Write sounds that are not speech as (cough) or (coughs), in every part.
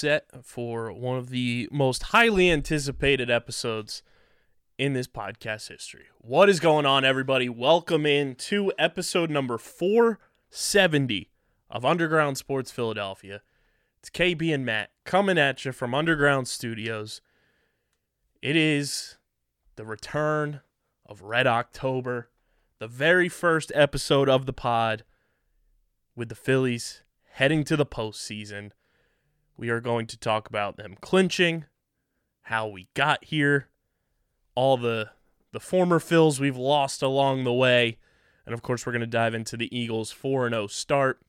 Set for one of the most highly anticipated episodes in this podcast history. What is going on, everybody? Welcome in to episode number 470 of Underground Sports Philadelphia. It's KB and Matt coming at you from Underground Studios. It is the return of Red October, the very first episode of the pod with the Phillies heading to the postseason. We are going to talk about them clinching, how we got here, all the the former Phils we've lost along the way, and of course we're going to dive into the Eagles 4 0 start.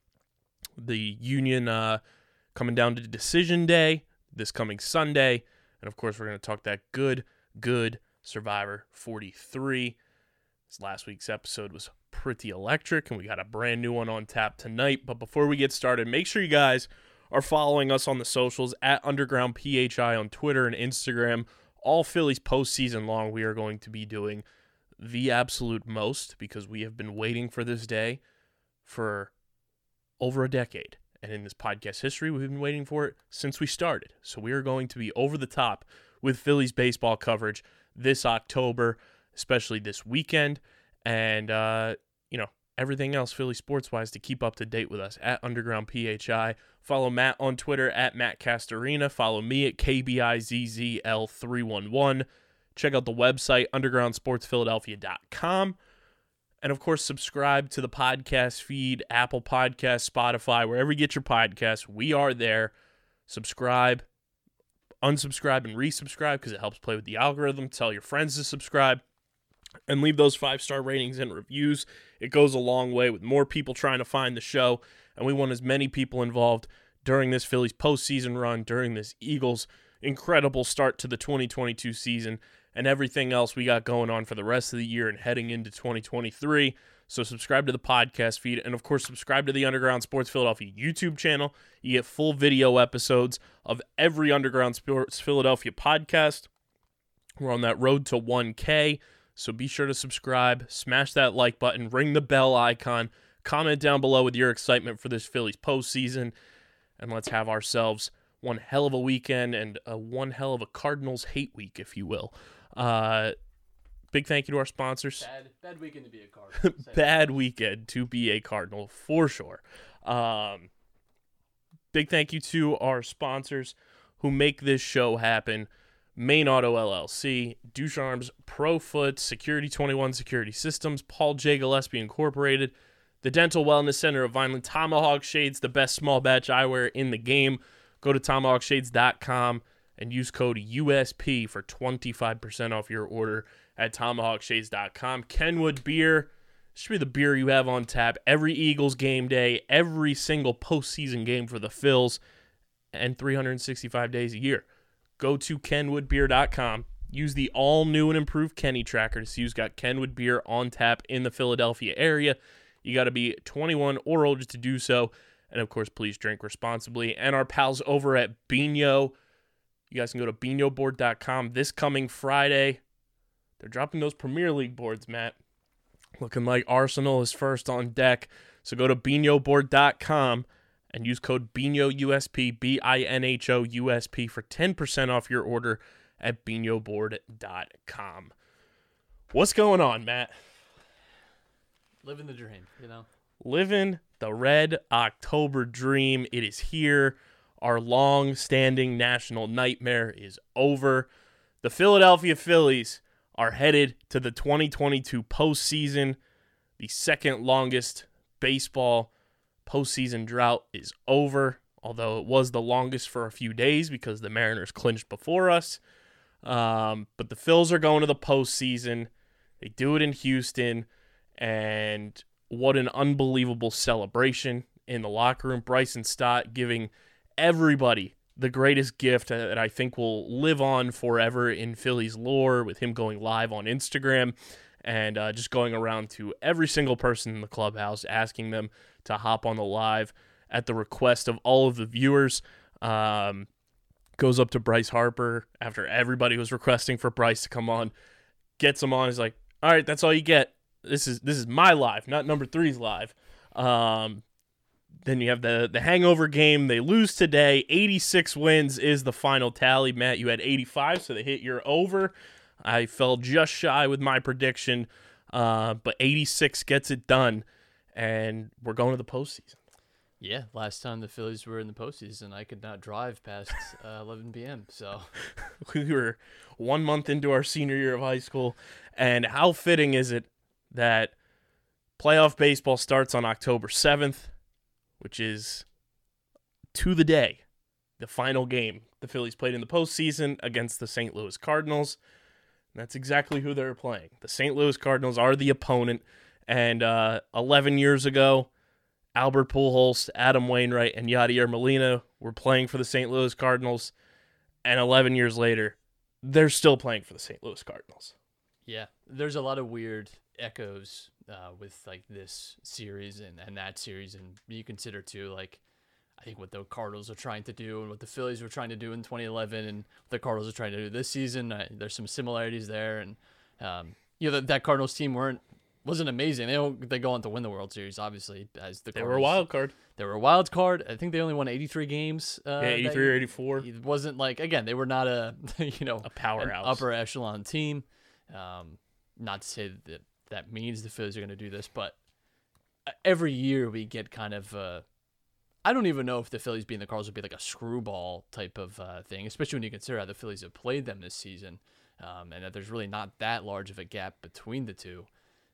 The Union uh, coming down to decision day this coming Sunday, and of course we're going to talk that good, good Survivor 43. This last week's episode was pretty electric, and we got a brand new one on tap tonight. But before we get started, make sure you guys are following us on the socials at Underground PHI on Twitter and Instagram. All Phillies postseason long, we are going to be doing the absolute most because we have been waiting for this day for over a decade. And in this podcast history, we've been waiting for it since we started. So we are going to be over the top with Phillies baseball coverage this October, especially this weekend. And, uh, everything else Philly sports wise to keep up to date with us at Underground PHI. Follow Matt on Twitter at Matt Castorina. Follow me at KBIZZL311. Check out the website, undergroundsportsphiladelphia.com. And of course, subscribe to the podcast feed, Apple Podcast, Spotify, wherever you get your podcasts. We are there. Subscribe, unsubscribe, and resubscribe because it helps play with the algorithm. Tell your friends to subscribe and leave those five star ratings and reviews. It goes a long way with more people trying to find the show. And we want as many people involved during this Phillies postseason run, during this Eagles incredible start to the 2022 season, and everything else we got going on for the rest of the year and heading into 2023. So subscribe to the podcast feed and of course subscribe to the Underground Sports Philadelphia YouTube channel. You get full video episodes of every Underground Sports Philadelphia podcast. We're on that road to 1K. So be sure to subscribe, smash that like button, ring the bell icon, comment down below with your excitement for this Phillies postseason, and let's have ourselves one hell of a weekend and a one hell of a Cardinals hate week, if you will. Uh, big thank you to our sponsors. Bad, bad weekend to be a Cardinal. (laughs) Bad weekend to be a Cardinal for sure. Um, big thank you to our sponsors who make this show happen. Main Auto LLC, Ducharme's ProFoot, Security 21 Security Systems, Paul J. Gillespie Incorporated, the Dental Wellness Center of Vineland, Tomahawk Shades, the best small batch eyewear in the game. Go to tomahawkshades.com and use code USP for 25% off your order at tomahawkshades.com. Kenwood Beer should be the beer you have on tap every Eagles game day, every single postseason game for the Phils, and 365 days a year go to kenwoodbeer.com. Use the all new and improved Kenny tracker to see who's got Kenwood beer on tap in the Philadelphia area. You got to be 21 or older to do so. And of course, please drink responsibly. And our pals over at Binho, you guys can go to binhoboard.com this coming Friday. They're dropping those Premier League boards, Matt. Looking like Arsenal is first on deck. So go to binhoboard.com and use code BINHO USP, B I N H O USP for 10% off your order at binhoboard.com. What's going on, Matt? living the dream, you know. Living the red October dream. It is here. Our long standing national nightmare is over. The Philadelphia Phillies are headed to the 2022 postseason. The second longest baseball postseason drought is over. although it was the longest for a few days because the Mariners clinched before us. Um, but the Phils are going to the postseason. They do it in Houston, and what an unbelievable celebration in the locker room. Bryson Stott giving everybody the greatest gift that I think will live on forever in Phillies lore with him going live on Instagram and uh, just going around to every single person in the clubhouse asking them to hop on the live at the request of all of the viewers. Um, goes up to Bryce Harper after everybody was requesting for Bryce to come on, gets him on. He's like, "All right, that's all you get. This is this is my live, not number three's live." Um, then you have the the hangover game. They lose today. 86 wins is the final tally. Matt, you had 85, so they hit your over. I fell just shy with my prediction, uh, but 86 gets it done, and we're going to the postseason. Yeah, last time the Phillies were in the postseason, I could not drive past uh, (laughs) 11 p.m. So (laughs) we were one month into our senior year of high school, and how fitting is it that playoff baseball starts on October 7th, which is to the day the final game the Phillies played in the postseason against the St. Louis Cardinals. That's exactly who they're playing. The St. Louis Cardinals are the opponent, and uh, 11 years ago, Albert Pujols, Adam Wainwright, and Yadier Molina were playing for the St. Louis Cardinals, and 11 years later, they're still playing for the St. Louis Cardinals. yeah, there's a lot of weird echoes uh, with like this series and, and that series, and you consider too like I think what the Cardinals are trying to do and what the Phillies were trying to do in 2011 and what the Cardinals are trying to do this season. Uh, there's some similarities there, and um, you know that, that Cardinals team weren't wasn't amazing. They don't, they go on to win the World Series, obviously, as the They were a wild card. They were a wild card. I think they only won 83 games. Uh, Yeah, 83 or 84. It wasn't like again they were not a (laughs) you know A powerhouse. upper echelon team. Um, not to say that that means the Phillies are going to do this, but uh, every year we get kind of. Uh, I don't even know if the Phillies being the Cardinals would be like a screwball type of uh, thing, especially when you consider how the Phillies have played them this season, um, and that there's really not that large of a gap between the two.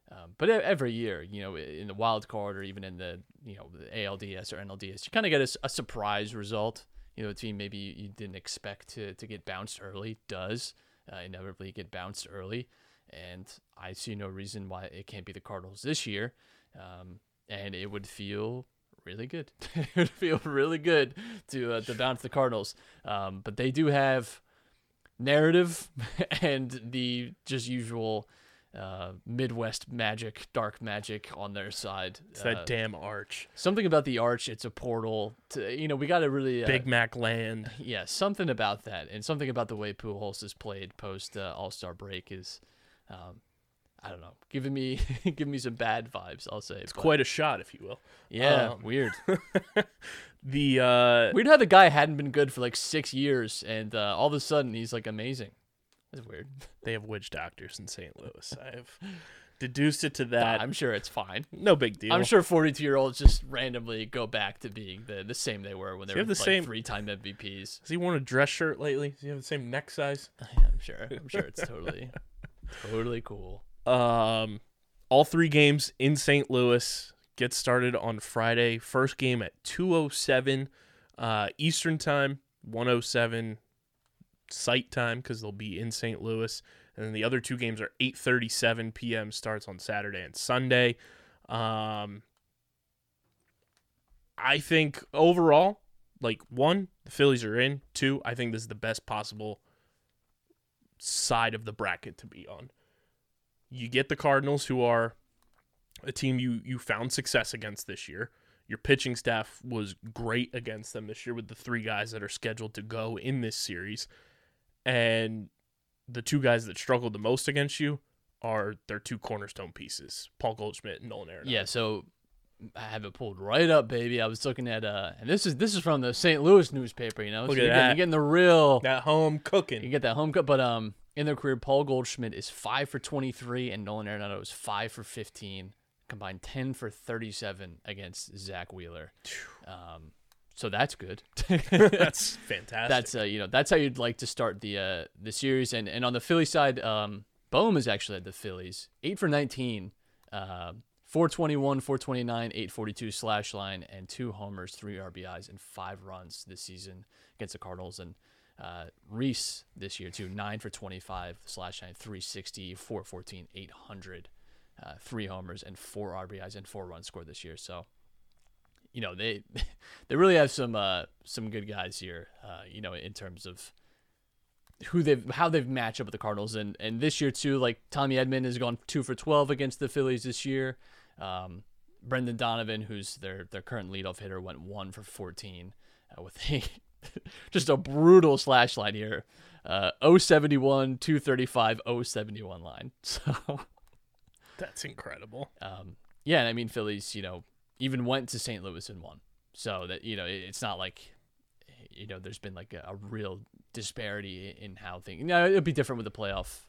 Um, but every year, you know, in the wild card or even in the you know the ALDS or NLDS, you kind of get a surprise result. You know, a team maybe you, you didn't expect to, to get bounced early does uh, inevitably get bounced early, and I see no reason why it can't be the Cardinals this year. Um, and it would feel really good. (laughs) it would feel really good to uh, to bounce the Cardinals. Um, but they do have narrative (laughs) and the just usual uh, Midwest magic, dark magic on their side. It's that Uh, damn arch. something about the arch. It's a portal. To you know, we got to really uh, Big Mac land. (laughs) yeah, something about that, and something about the way Pujols has played post uh, All Star break is, um, I don't know, giving me (laughs) giving me some bad vibes. I'll say It's but- quite a shot, if you will. yeah, um, weird. (laughs) The uh, weird how the guy hadn't been good for like six years, and uh, all of a sudden he's like amazing. That's weird. (laughs) they have witch doctors in St. Louis. I have deduced it to that. I'm sure it's fine. no big deal. I'm sure 42 year olds just randomly go back to being the, the same they were when they were the like same- three time MVPs. Has he worn a dress shirt lately? Does he have the same neck size? I'm sure. I'm sure it's totally, totally cool. Um, all three games in St. Louis get started on Friday. First game at 2:07 uh, Eastern time, 107 site time because they'll be in St. Louis, and then the other two games are 8:37 p.m. starts on Saturday and Sunday. Um, I think overall, like one, the Phillies are in. Two, I think this is the best possible side of the bracket to be on you get the Cardinals, who are a team you you found success against this year. Your pitching staff was great against them this year with the three guys that are scheduled to go in this series, and the two guys that struggled the most against you are their two cornerstone pieces, Paul Goldschmidt and Nolan Arenado. Yeah, so I have it pulled right up, baby. I was looking at uh, and this is this is from the St. Louis newspaper. You know, Look so at you're, getting, that. you're getting the real. that home cooking. You get that home cut, but um, in their career, Paul Goldschmidt is five for 23, and Nolan Arenado is five for 15, combined 10 for 37 against Zack Wheeler. Um, so that's good. (laughs) (laughs) That's fantastic. that's uh, you know that's how you'd like to start the uh the series and and on the Philly side um Bohm is actually at the Phillies 8 for 19 uh 421, 429, 842 slash line, and two homers, three RBIs, and five runs this season against the Cardinals. And uh, Rhys this year, too, 9 for 25, slash nine, 360, 414, 800, uh, three homers, and four RBIs, and four runs scored this year. So, you know, they (laughs) they really have some uh, some good guys here, uh, you know, in terms of who they've how they've matched up with the Cardinals and and this year too like Tommy Edman has gone two for twelve against the Phillies this year. Um, Brendan Donovan, who's their their current leadoff hitter, went one for fourteen uh, with (laughs) a (laughs) just a brutal slash line here. Uh, 071, 235, 071 line. (laughs) So That's incredible. um, yeah, and I mean Phillies, you know, even went to St. Louis and won. So that you know, it- it's not like you know, there's been like a, a real disparity in, in how things. Now it'll be different with the playoff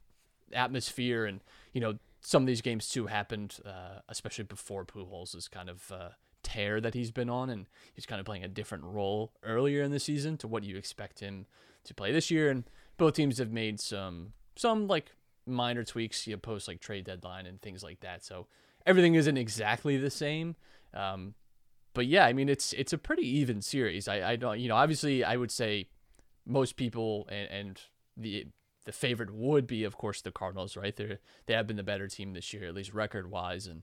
atmosphere, and you know, some of these games too happened, uh, especially before Pujols' is kind of uh, tear that he's been on, and he's kind of playing a different role earlier in the season to what you expect him to play this year. And both teams have made some some like minor tweaks, you know, post like trade deadline and things like that. So everything isn't exactly the same. Um, but yeah, I mean it's it's a pretty even series. I I don't you know obviously I would say most people and, and the the favorite would be of course the Cardinals, right? They they have been the better team this year, at least record wise, and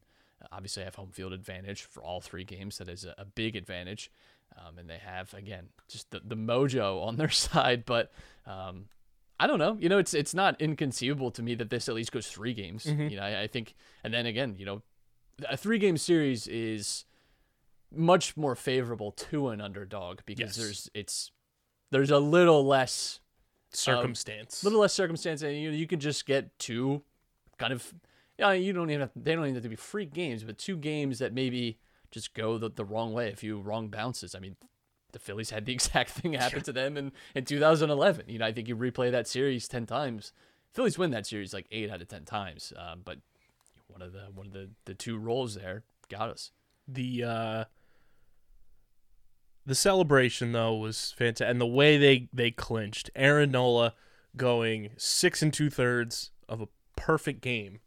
obviously have home field advantage for all three games. That is a, a big advantage, um, and they have again just the, the mojo on their (laughs) side. But um, I don't know. You know, it's it's not inconceivable to me that this at least goes three games. You know, I, I think, and then again, you know, a three game series is much more favorable to an underdog because Yes. there's it's there's a little less Circumstance. a little less circumstance and you know, you can just get two kind of yeah you don't even have they don't even have to be freak games but two games that maybe just go the, the wrong way a few wrong bounces. I mean the phillies had the (laughs) exact thing happen to them in, in 2011 you know i think you replay that series 10 times. Phillies win that series like 8 out of 10 times um, but one of the one of the the two roles there got us. The uh the celebration though was fantastic and the way they they clinched aaron nola going six and two thirds of a perfect game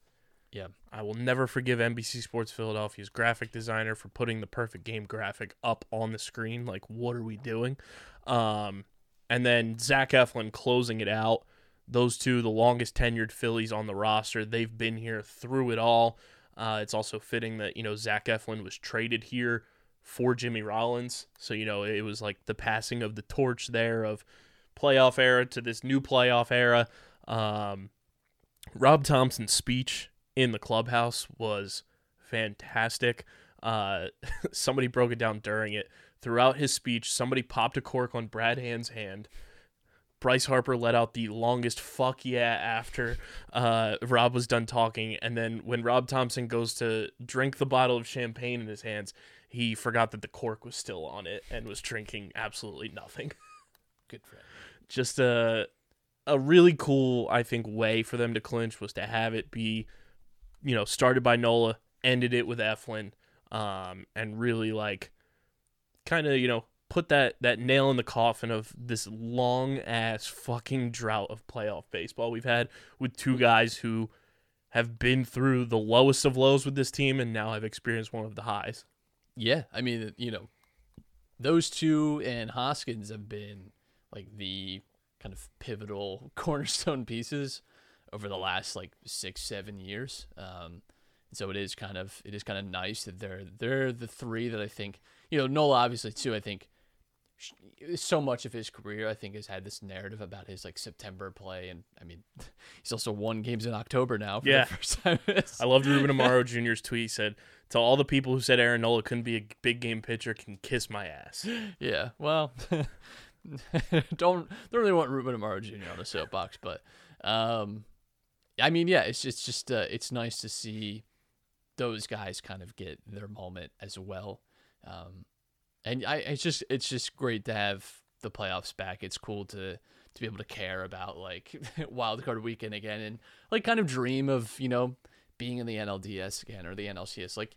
yeah. I will never forgive nbc sports philadelphia's graphic designer for putting the perfect game graphic up on the screen. Like what are we doing? Um and then zach eflin closing it out. Those two the longest tenured phillies on the roster they've been here through it all. Uh, it's also fitting that you know Zach Eflin was traded here for Jimmy Rollins, so you know it was like the passing of the torch there of playoff era to this new playoff era. Um, Rob Thomson's speech in the clubhouse was fantastic. Uh, (laughs) somebody broke it down during it. Throughout his speech, somebody popped a cork on Brad Hand's hand. Bryce Harper let out the longest fuck yeah after uh, Rob was done talking. And then when Rob Thomson goes to drink the bottle of champagne in his hands, he forgot that the cork was still on it and was drinking absolutely nothing. (laughs) good for him Just a a really cool, I think, way for them to clinch was to have it be, you know, started by Nola, ended it with Eflin, um, and really like kind of, you know, put that that nail in the coffin of this long ass fucking drought of playoff baseball we've had with two guys who have been through the lowest of lows with this team and now have experienced one of the highs. Yeah, I mean, you know, those two and Hoskins have been like the kind of pivotal (laughs) cornerstone pieces over the last like six, seven years. Um, so it is kind of it is kind of nice that they're they're the three that I think you know Nola obviously too. I think so much of his career I think has had this narrative about his like September play, and I mean (laughs) he's also won games in October now. For Yeah. the first time. I loved Ruben (laughs) Amaro Jr.'s tweet. He said, To all the people who said Aaron Nola couldn't be a big game pitcher, can kiss my ass. (gasps) Yeah, well, (laughs) don't don't really want Ruben Amaro Jr. on a soapbox, but um, I mean, yeah, it's just just uh, it's nice to see those guys kind of get their moment as well, um, and I it's just it's just great to have the playoffs back. It's cool to to be able to care about like (laughs) wild card weekend again and like kind of dream of you know being in the NLDS again or the NLCS. Like,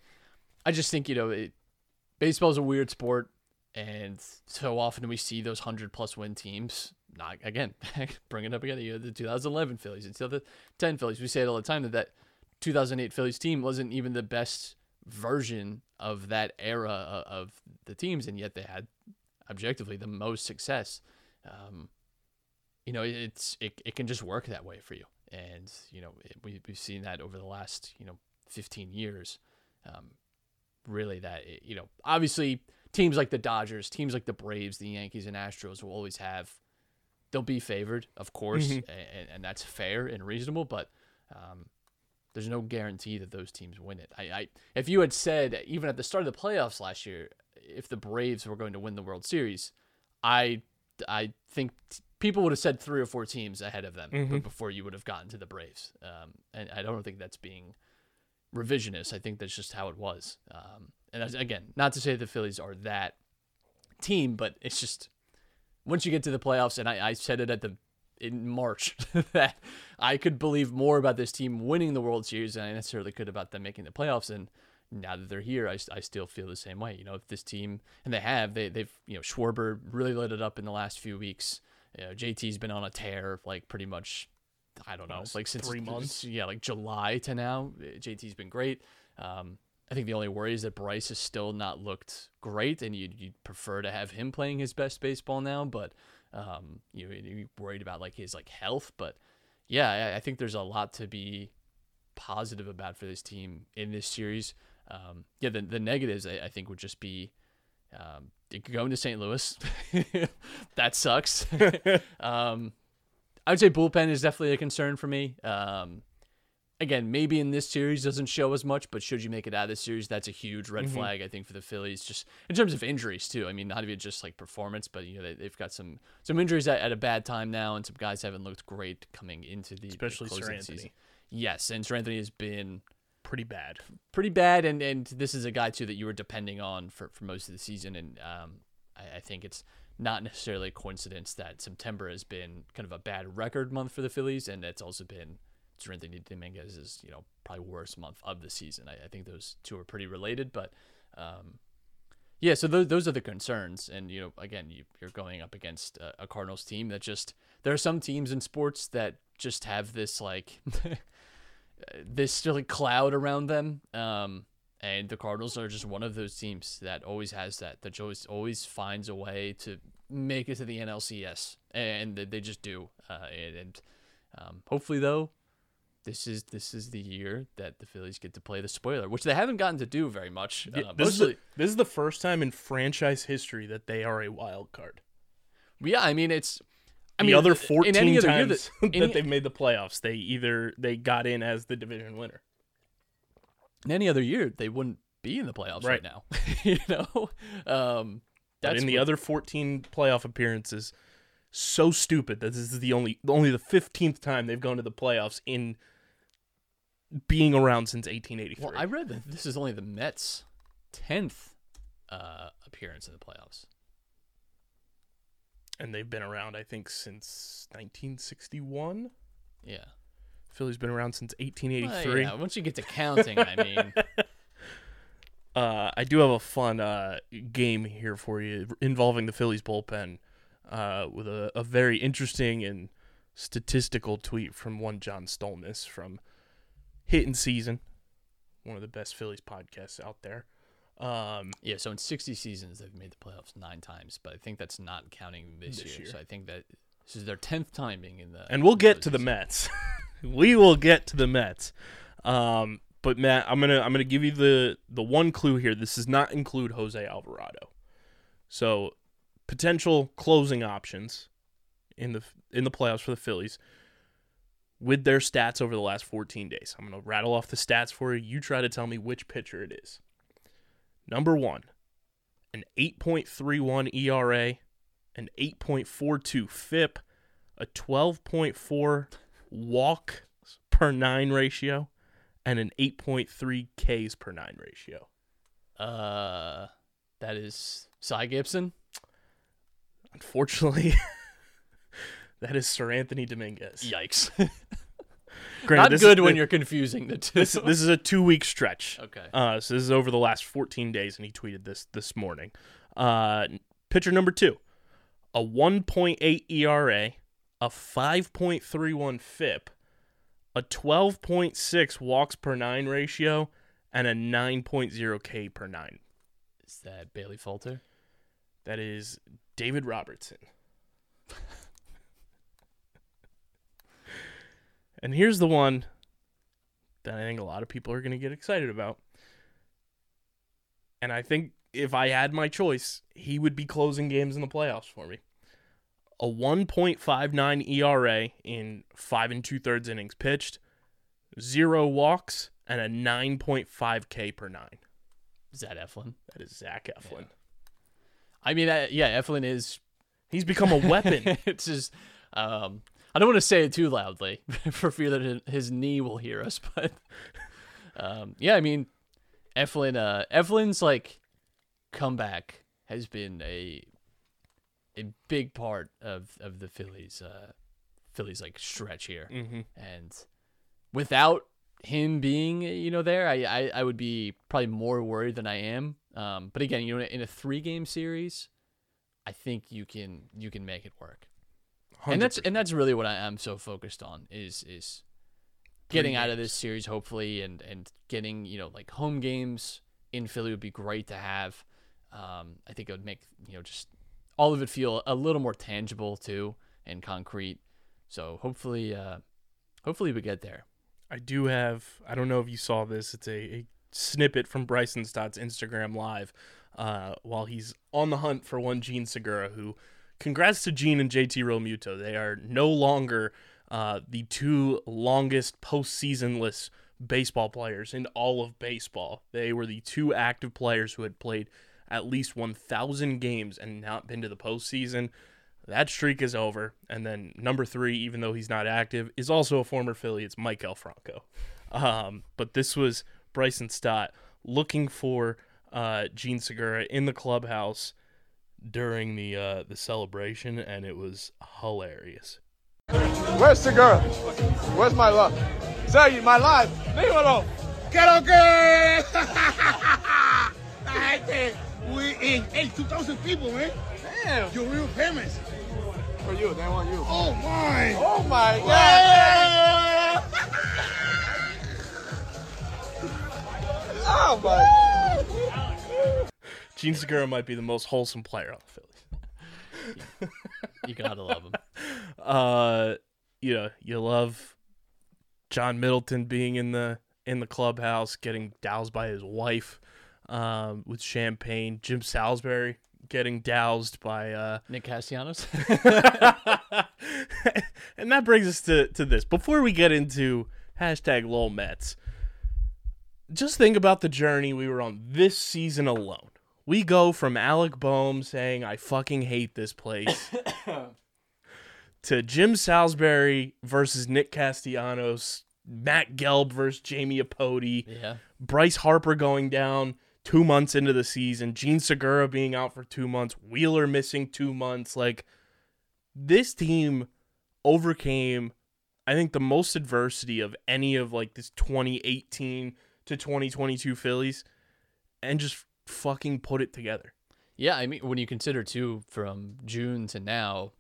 I just think you know it, baseball is a weird sport and so often we see those 100 plus win teams not again (laughs) bring it up again you know, the 2011 phillies and the 10 phillies we say it all the time that that 2008 phillies team wasn't even the best version of that era of, of the teams, and yet they had objectively the most success. Um, you know, it's it, it can just work that way for you, and you know it, we we've seen that over the last you know 15 years. Um, really, that you know, obviously teams like the Dodgers, teams like the Braves, the Yankees, and Astros will always have. They'll be favored, of course, and, and that's fair and reasonable. But um, there's no guarantee that those teams win it. I, I, if you had said even at the start of the playoffs last year, if the Braves were going to win the World Series, I, I think t- people would have said three or four teams ahead of them b- before you would have gotten to the Braves. Um, and I don't think that's being revisionist. I think that's just how it was. Um, and again, not to say the Phillies are that team, but it's just once you get to the playoffs, and I, I said it at the in March (laughs) that I could believe more about this team winning the World Series than I necessarily could about them making the playoffs. And now that they're here, I, I still feel the same way. You know, if this team and they have they they've you know Schwarber really lit it up in the last few weeks. You know, JT's been on a tear like pretty much. I don't know, like since three months? Yeah, like July to now. JT's been great. Um, I think the only worry is that Bryce has still not looked great, and you'd, you'd prefer to have him playing his best baseball now. But um, you you're worried about like his like health. But yeah, I, I think there's a lot to be positive about for this team in this series. Um, yeah, the the negatives I, I think would just be um, going to St. Louis. (laughs) that sucks. (laughs) um, I would say bullpen is definitely a concern for me. Um, again, maybe in this series doesn't show as much, but should you make it out of this series, that's a huge red flag. I think for the Phillies, just in terms of injuries too. I mean, not even just like performance, but you know they, they've got some some injuries at, at a bad time now, and some guys haven't looked great coming into the the Especially Seranthony. season. Yes, and Seranthony has been Pretty bad. pretty bad, and and this is a guy too that you were depending on for, for most of the season, and um, I, I think it's not necessarily a coincidence that September has been kind of a bad record month for the Phillies, and it's also been Anthony Dominguez's you know probably worst month of the season. I, I think those two are pretty related, but um, yeah, so those those are the concerns, and you know again you, you're going up against a, a Cardinals team that just there are some teams in sports that just have this like (laughs) this still like cloud around them. Um, and the Cardinals are just one of those teams that always has that. That always always finds a way to make it to the NLCS, and they- they just do. Uh, and and um, hopefully, though, this is this is the year that the Phillies get to play the spoiler, which they haven't gotten to do very much. Yeah, Uh, this, is the, this is the first time in franchise history that they are a wild card. yeah, I mean it's. I the mean, other in 14 any other year times (laughs) that, that, any- they've made the playoffs, they either they got in as the division winner. in any other year they wouldn't be in the playoffs right, Right. now. (laughs) you know, um, But in the what- other 14 playoff appearances, so stupid that this is the only only the 15th time they've gone to the playoffs in being around since 1883. Well, I read that this is only the Mets' tenth uh, appearance in the playoffs. and they've been around I think since 1961. Yeah, Philly's been around since Well, 1883. yeah, once you get to counting, I mean, (laughs) (laughs) Uh, I do have a fun uh, game here for you involving the Phillies bullpen uh, with a, a very interesting and statistical tweet from one John Stolnis from Hitting Season, one of the best Phillies podcasts out there. Um, yeah. So in sixty seasons, they've made the playoffs nine times, but I think that's not counting this, This year. year. So I think that this is their tenth time being in the. and we'll get to the Mets. (laughs) (laughs) we will get to the Mets. Um, but Matt, I'm gonna I'm gonna give you the the one clue here. This does not include Jose Alvarado. So potential closing options in the in the playoffs for the Phillies with their stats over the last 14 days. I'm gonna rattle off the stats for you. You try to tell me which pitcher it is. Number one, an 8.31 ERA, an 8.42 FIP, a 12.4 walk per nine ratio, and an 8.3 Ks per nine ratio. Uh, that is Cy Gibson. Unfortunately, (laughs) that is Seranthony Dominguez. Yikes! (laughs) Granted, Not good is, when you're confusing the two. This, this is a two week stretch. okay. Uh, so this is over the last 14 days, and he tweeted this this morning. Uh, pitcher number two, a 1.8 ERA, a 5.31 FIP, a 12.6 walks per nine ratio, and a 9.0 K per nine. Is that Bailey Falter? That is David Robertson. (laughs) and here's the one that I think a lot of people are going to get excited about. And I think if I had my choice, he would be closing games in the playoffs for me. A 1.59 ERA in five and two thirds innings pitched, zero walks, and a 9.5 K per nine. Is that Eflin? That is Zach Eflin. I mean, yeah, Eflin is. He's become a weapon. (laughs) it's just. Um, I don't want to say it too loudly (laughs) for fear that his- knee will hear us, (laughs) but um, yeah, I mean, Eflin. Uh, Eflin's like comeback has been a a big part of of the Phillies uh, Phillies like stretch here, mm-hmm. and without him being you know there, I, I I would be probably more worried than I am. Um, but again, you know, in a three game series, I think you can you can make it work and that's and that's really what I am so focused on is is getting out of this series hopefully and and getting you know like home games in Philly would be great to have. Um, I think it would make you know just all of it feel a little more tangible too and concrete. So hopefully, uh, hopefully we get there. I do have. I don't know if you saw this. It's a, a snippet from Bryson Stott's Instagram live uh, while he's on the hunt for one Jean Segura. Who, congrats to Jean and JT Realmuto. They are no longer uh, the two longest postseasonless baseball players in all of baseball. They were the two active players who had played at least 1,000 games and not been to the postseason. That streak is over. And then number three, even though he's not active, is also a former Philly. It's Mike Franco. Um, but this was Bryson Stott looking for uh, Jean Segura in the clubhouse during the uh, the celebration, and it was hilarious. Where's the girl? Where's my love? Say my life. Leave alone. Quiero que la gente, we in hey 2,000 people, man. Damn. You're real famous. For you, they want you. Oh my. Oh my god. Yeah. (laughs) Oh my. Jean Segura might be the most wholesome player on the Phillies. (laughs) You gotta love him. uh you know you love John Middleton being in the in the clubhouse getting doused by his wife um with champagne Jim Salisbury getting doused by uh (laughs) Nick Castellanos. (laughs) and that brings us to to this before we get into hashtag lol Mets just think about the journey we were on this season alone we go from Alec Bohm saying I fucking hate this place (coughs) to Jim Salisbury versus Nick Castellanos, Matt Gelb versus Jamie Apodi, yeah. Bryce Harper going down two months into the season, Jean Segura being out for two months, Wheeler missing two months. Like this team overcame, I think, the most adversity of any of like this 2018 to 2022 Phillies, and just fucking put it together. Yeah, I mean, when you consider too, from June to now,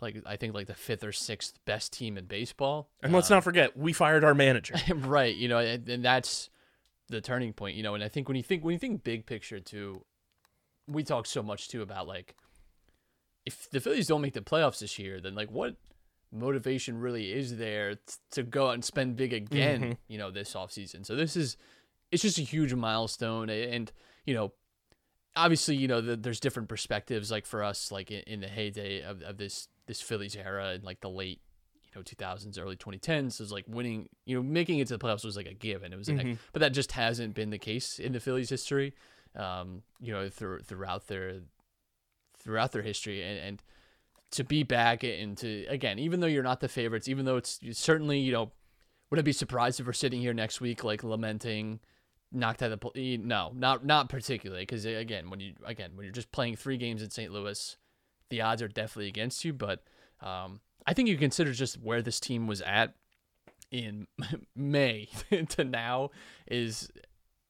like I think like the fifth or sixth best team in baseball. And let's Um, not forget, we fired our manager. (laughs) right, you know, and, and that's the turning point, you know. And I think when you think when you think big picture too, we talk so much too about like if the Phillies don't make the playoffs this year, then like what motivation really is there t- to go out and spend big again, you know, this offseason. So this is it's just a huge milestone and you know obviously you know the, there's different perspectives like for us like in, in the heyday of, of this this Phillies era in like the late you know 2000s early 2010s is like winning you know making it to the playoffs was like a given. It was like but that just hasn't been the case in the Phillies history um you know through, throughout their throughout their history. And, and to be back and to again even though you're not the favorites even though it's certainly you know wouldn't be surprised if we're sitting here next week like lamenting knocked out of the pl- no not not particularly because again when you again when you're just playing three games in St. Louis the odds are definitely against you but um, I think you consider just where this team was at in (laughs) May (laughs) to now is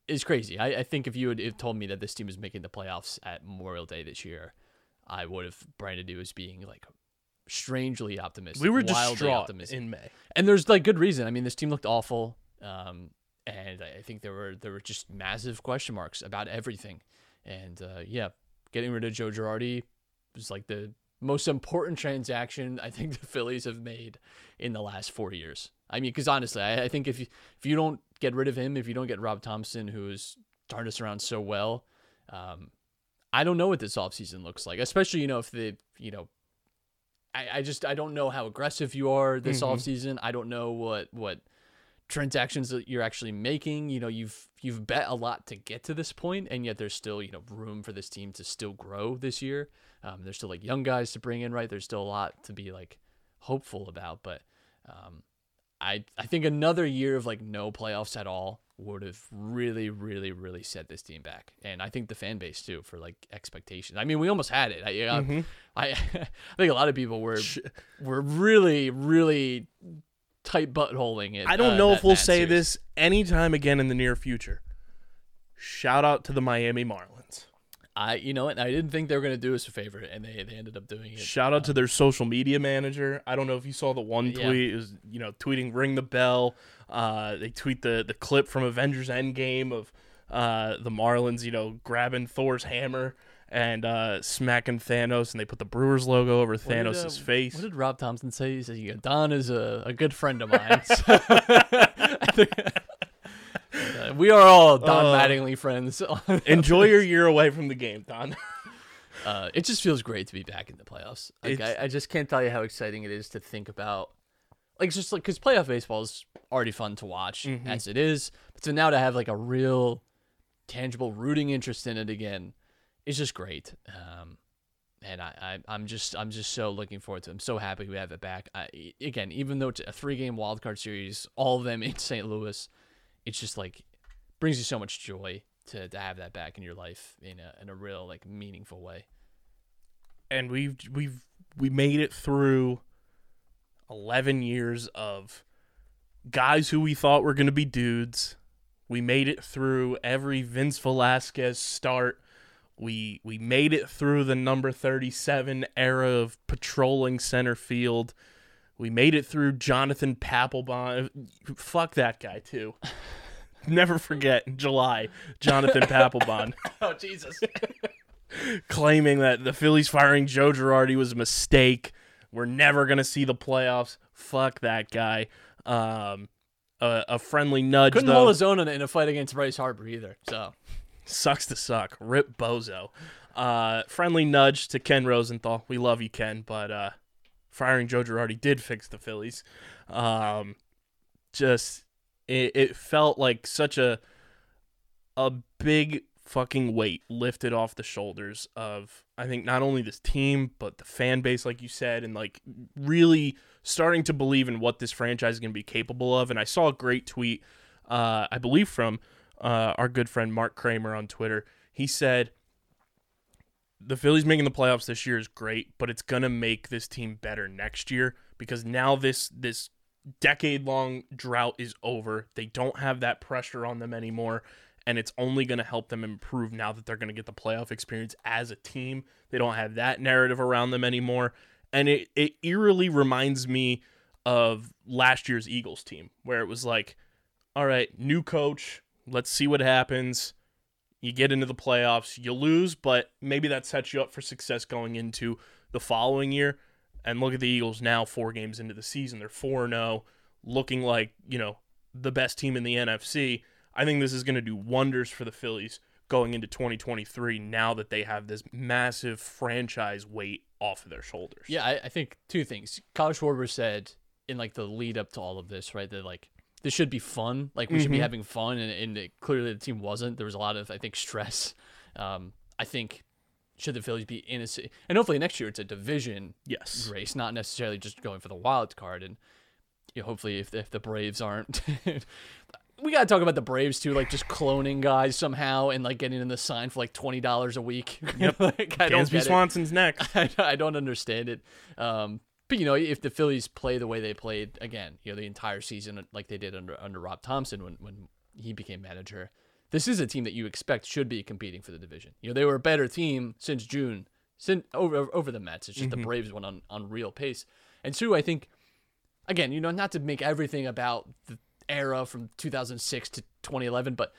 is crazy. I, I think if you had if told me that this team is making the playoffs at Memorial Day this year, I would have branded you as being like strangely optimistic. We were wildly distraught optimistic. in May. and there's like good reason. I mean, this team looked awful. Um, and I think there were there were just massive question marks about everything. And uh, yeah, getting rid of Joe Girardi was like the most important transaction I think (laughs) the Phillies have made in the last four years. I mean, because honestly, I, I think if you, if you don't get rid of him, if you don't get Rob Thomson, who's turned us around so well, um, I don't know what this offseason looks like. Especially, you know, if the you know, I, I just I don't know how aggressive you are this offseason. I don't know what what transactions that you're actually making. You know, you've you've bet a lot to get to this point, and yet there's still you know room for this team to still grow this year. Um, there's still like young guys to bring in, right? There's still a lot to be like hopeful about, but um, I I think another year of like no playoffs at all would have really really really set this team back, and I think the fan base too for like expectations. I mean, we almost had it. I I, Mm-hmm. I, (laughs) I think a lot of people were were really really tight buttholing it. I don't uh, know that- if we'll say series. this anytime again in the near future. Shout out to the Miami Marlins. I you know what I didn't think they were gonna do us a favor, and they they ended up doing it. Shout out to their social media manager. I don't know if you saw the one tweet. It was you know tweeting "Ring the bell." Uh, they tweet the the clip from Avengers Endgame of uh, the Marlins, you know, grabbing Thor's hammer and uh, smacking Thanos, and they put the Brewers logo over Thanos' uh, face. What did Rob Thomson say? He said, "Yeah, "Don is a, a good friend of mine." (laughs) So- think- (laughs) Uh, we are all Don Uh, Mattingly friends. (laughs) Enjoy your year away from the game, Don. uh, it just feels great to be back in the playoffs. Like, I, I just can't tell you how exciting it is to think about. Like it's just like because playoff baseball is already fun to watch Mm-hmm. as it is, but so now to have like a real, tangible rooting interest in it again, is just great. Um, and I, I I'm just I'm just so looking forward to. it. I'm so happy we have it back. I, again, even though it's a three game wild card series, all of them (laughs) in St. Louis, it's just like brings you so much joy to, to have that back in your life in a in a real like meaningful way. and we've we've we made it through 11 years of guys who we thought were going to be dudes. We made it through every Vince Velasquez start. We we made it through the number 37 era of patrolling center field. We made it through Jonathan Papelbon. Fuck that guy too. (laughs) Never forget July, Jonathan Papelbon (laughs) Oh Jesus! (laughs) claiming that the Phillies firing Joe Girardi was a mistake. We're never gonna see the playoffs. Fuck that guy. Um, a, a friendly nudge Couldn't though hold his own in, in a fight against Bryce Harper either. So sucks to suck. Rip Bozo. Uh, friendly nudge to Ken Rosenthal. We love you, Ken, but uh, firing Joe Girardi did fix the Phillies. Um, just it, it felt like such a a big fucking weight lifted off the shoulders of I think not only this team but the fan base, like you said, and like really starting to believe in what this franchise is going to be capable of. And I saw a great tweet, uh, I believe from uh, our good friend Mark Kramer on Twitter. He said the Phillies making the playoffs this year is great, but it's gonna make this team better next year because now this this decade long drought is over. They don't have that pressure on them anymore, and it's only gonna help them improve now that they're gonna get the playoff experience as a team. They don't have that narrative around them anymore. And it, it eerily reminds me of last year's Eagles team, where it was like, all right, new coach, let's see what happens you get into the playoffs, you lose, but maybe that sets you up for success going into the following year. And look at the Eagles now, four games into the season. They're 4 0, looking like, you know, the best team in the NFC. I think this is going to do wonders for the Phillies going into 2023 now that they have this massive franchise weight off of their shoulders. yeah, I, I think two things. Kyle Schwarber said in like the lead up to all of this, right? That like this should be fun. Like we should be having fun, and, and it, clearly the team wasn't. There was a lot of I think stress. Um, I think should the Phillies be in a and hopefully next year it's a division Yes. race, not necessarily just going for the wild card. And you know, hopefully, if the, if the Braves aren't, (laughs) we gotta talk about the Braves too, like just cloning guys somehow and like getting in the sign for like twenty dollars a week. (laughs) Yep, like, I Dansby. Swanson's next. (laughs) I, I don't understand it. Um, but you know, if the Phillies play the way they played again, you know, the entire season like they did under under Rob Thomson when when he became manager, this is a team that you expect should be competing for the division. You know, they were a better team since June, since over over the Mets. It's just the mm-hmm. Braves went on on real pace. And two, I think, again, you know, not to make everything about the, era from 2006 to 2011, but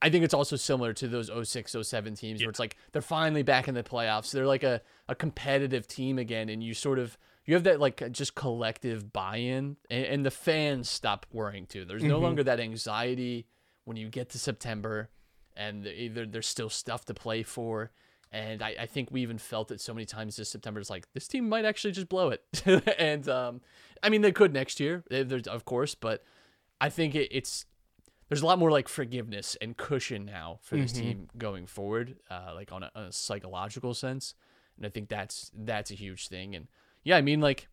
I think it's also similar to those 06, 07 teams where it's like they're finally back in the playoffs. They're like a, a competitive team again, and you sort of you have that like just collective buy-in, and, and the fans stop worrying too. There's no longer that anxiety when you get to September, and either there's still stuff to play for. And I, I think we even felt it so many times this September. It's like this team might actually just blow it, (laughs) and um, I mean they could next year, there's- of course, but I think it, it's there's a lot more like forgiveness and cushion now for this team going forward, uh, like on a, on a psychological sense, and I think that's that's a huge thing. And yeah, I mean like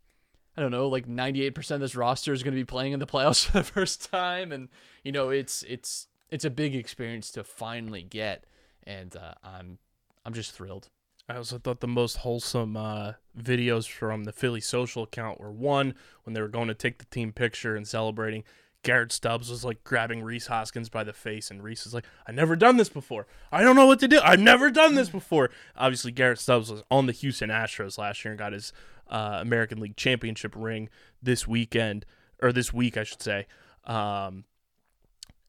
I don't know, like 98% of this roster is going to be playing in the (laughs) playoffs for the first time, and you know it's it's it's a big experience to finally get, and uh, I'm I'm just thrilled. I also thought the most wholesome uh, videos from the Philly social account were one when they were going to take the team picture and celebrating. Garrett Stubbs was like grabbing Rhys Hoskins by the face, and Rhys is like, "I've never done this before. I don't know what to do. I've never done this before." Obviously, Garrett Stubbs was on the Houston Astros last year and got his uh, American League championship ring this weekend, or this week, I should say. Um,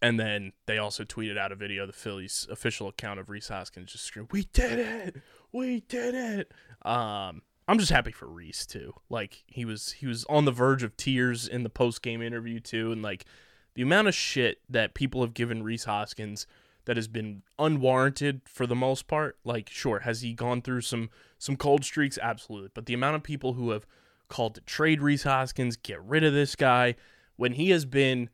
and then they also tweeted out a video, the Phillies official account of Rhys Hoskins just screaming, "We did it! We did it!" Um, I'm just happy for Rhys too. Like he was he was on the verge of tears in the post game interview too, and like the amount of shit that people have given Rhys Hoskins that has been unwarranted for the most part. Like, sure, has he gone through some some cold streaks? Absolutely, but the amount of people who have called to trade Rhys Hoskins, get rid of this guy, when he has been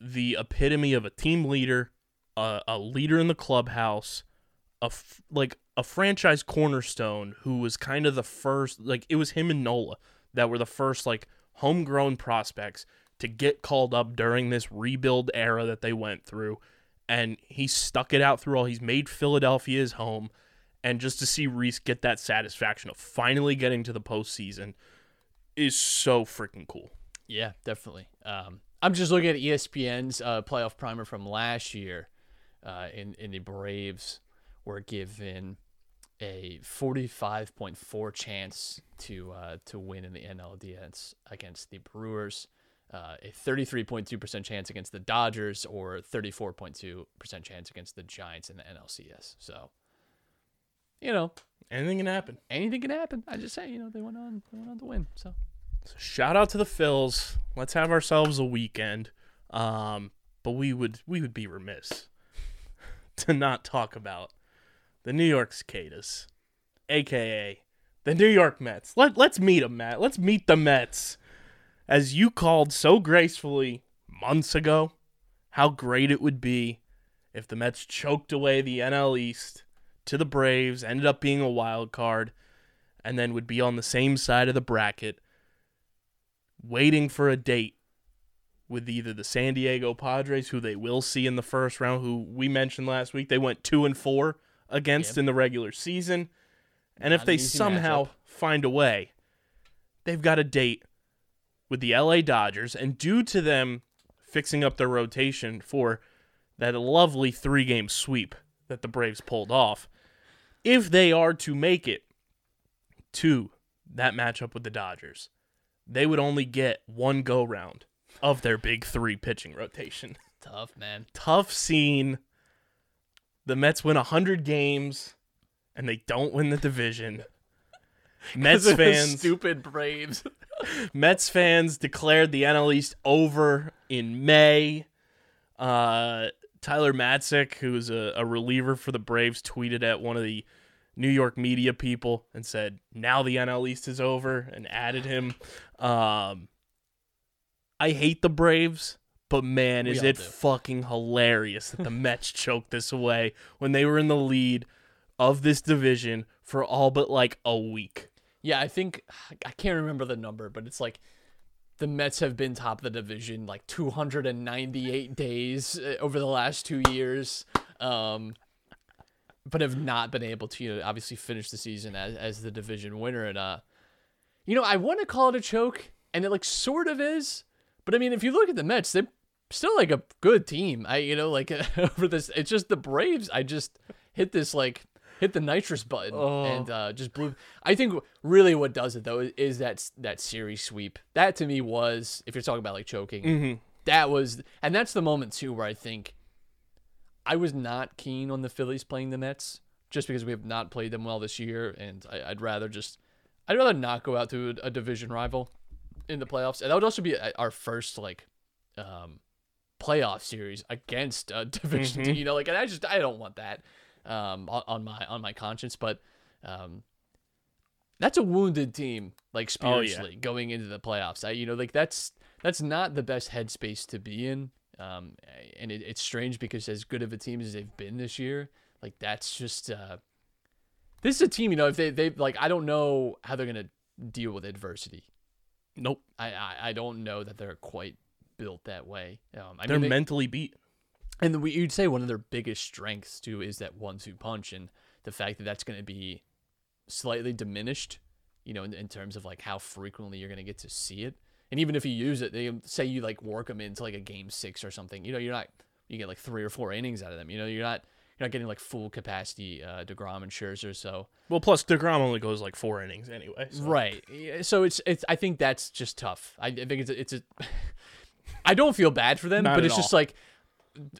the epitome of a team leader, a, a leader in the clubhouse, a f- like a franchise cornerstone who was kind of the first like it was him and Nola that were the first like homegrown prospects to get called up during this rebuild era that they went through and he stuck it out through all he's made Philadelphia his home and just to see Rhys get that satisfaction of finally getting to the postseason is so freaking cool. Yeah, definitely. Um, I'm just looking at ESPN's uh, playoff primer from last year. Uh, in in the Braves were given a 45.4 chance to uh, to win in the NLDS against the Brewers, uh, a 33.2% chance against the Dodgers, or 34.2% chance against the Giants in the NLCS. So, you know, Anything can happen. anything can happen. I just say, you know, they went on they went on to win. So shout out to the Phils. Let's have ourselves a weekend. Um, but we would we would be remiss (laughs) to not talk about the New York Cicadas, aka the New York Mets. Let let's meet them, Matt. Let's meet the Mets. As you called so gracefully months ago, how great it would be if the Mets choked away the NL East to the Braves, ended up being a wild card, and then would be on the same side of the bracket waiting for a date with either the San Diego Padres, who they will see in the first round, who we mentioned last week, they went two and four against Yep. in the regular season. And if Not an they somehow matchup. find a way, they've got a date with the LA Dodgers. And due to them fixing up their rotation for that lovely three game sweep that the Braves pulled off, if they are to make it to that matchup with the Dodgers, they would only get one go round of their big three pitching rotation. (laughs) tough, man. Tough scene. The Mets win 100 games and they don't win the division. (laughs) Mets fans stupid Braves. (laughs) Mets fans declared the NL East over in May. Uh, Tyler Matzek, who's a, a reliever for the Braves, tweeted at one of the New York media people and said, "Now the NL East is over," and added him. Um, I hate the Braves, but man, We is it do. fucking hilarious that the Mets (laughs) choked this away when they were in the lead of this division for all but like a week. Yeah, I think I can't remember the number, but it's like the Mets have been top of the division like 298 days uh, over the last two years, um, but have not been able to, you know, obviously finish the season as, as the division winner. And uh, you know, I want to call it a choke, and it like sort of is, but I mean, if you look at the Mets, they're still like a good team. I, you know, like (laughs) over this, it's just the Braves. I just hit this like hit the nitrous button and uh, just blew. I think really what does it though is, that that series sweep. That to me was, if you're talking about like choking, that was, and that's the moment too where I think I was not keen on the Phillies playing the Mets just because we have not played them well this year, and I, I'd rather just, I'd rather not go out to a, a division rival in the playoffs, and that would also be uh, our first like, um, playoff series against a (laughs) division team. You know, like, and I just I don't want that um on, my on my conscience, but um that's a wounded team like Oh, yeah. spiritually going into the playoffs. I you know like that's that's not the best headspace to be in. Um, and it, it's strange because as good of a team as they've been this year, like that's just uh, this is a team. You know, if they they like, I don't know how they're gonna deal with adversity. Nope. I I, I don't know that they're quite built that way. Um, I They're mean, they- mentally beat. And we, you'd say one of their biggest strengths too is that one-two punch, and the fact that that's going to be slightly diminished, you know, in, in terms of like how frequently you're going to get to see it. And even if you use it, they say you like work them into like a game six or something. You know, you're not you get like three or four innings out of them. You know, you're not you're not getting like full capacity uh, Degrom and Scherzer. So Well, plus Degrom only goes like four innings anyway. so- Right. So it's it's. I think that's just tough. I, I think it's a, it's a. (laughs) I don't feel bad for them, Not but it's just like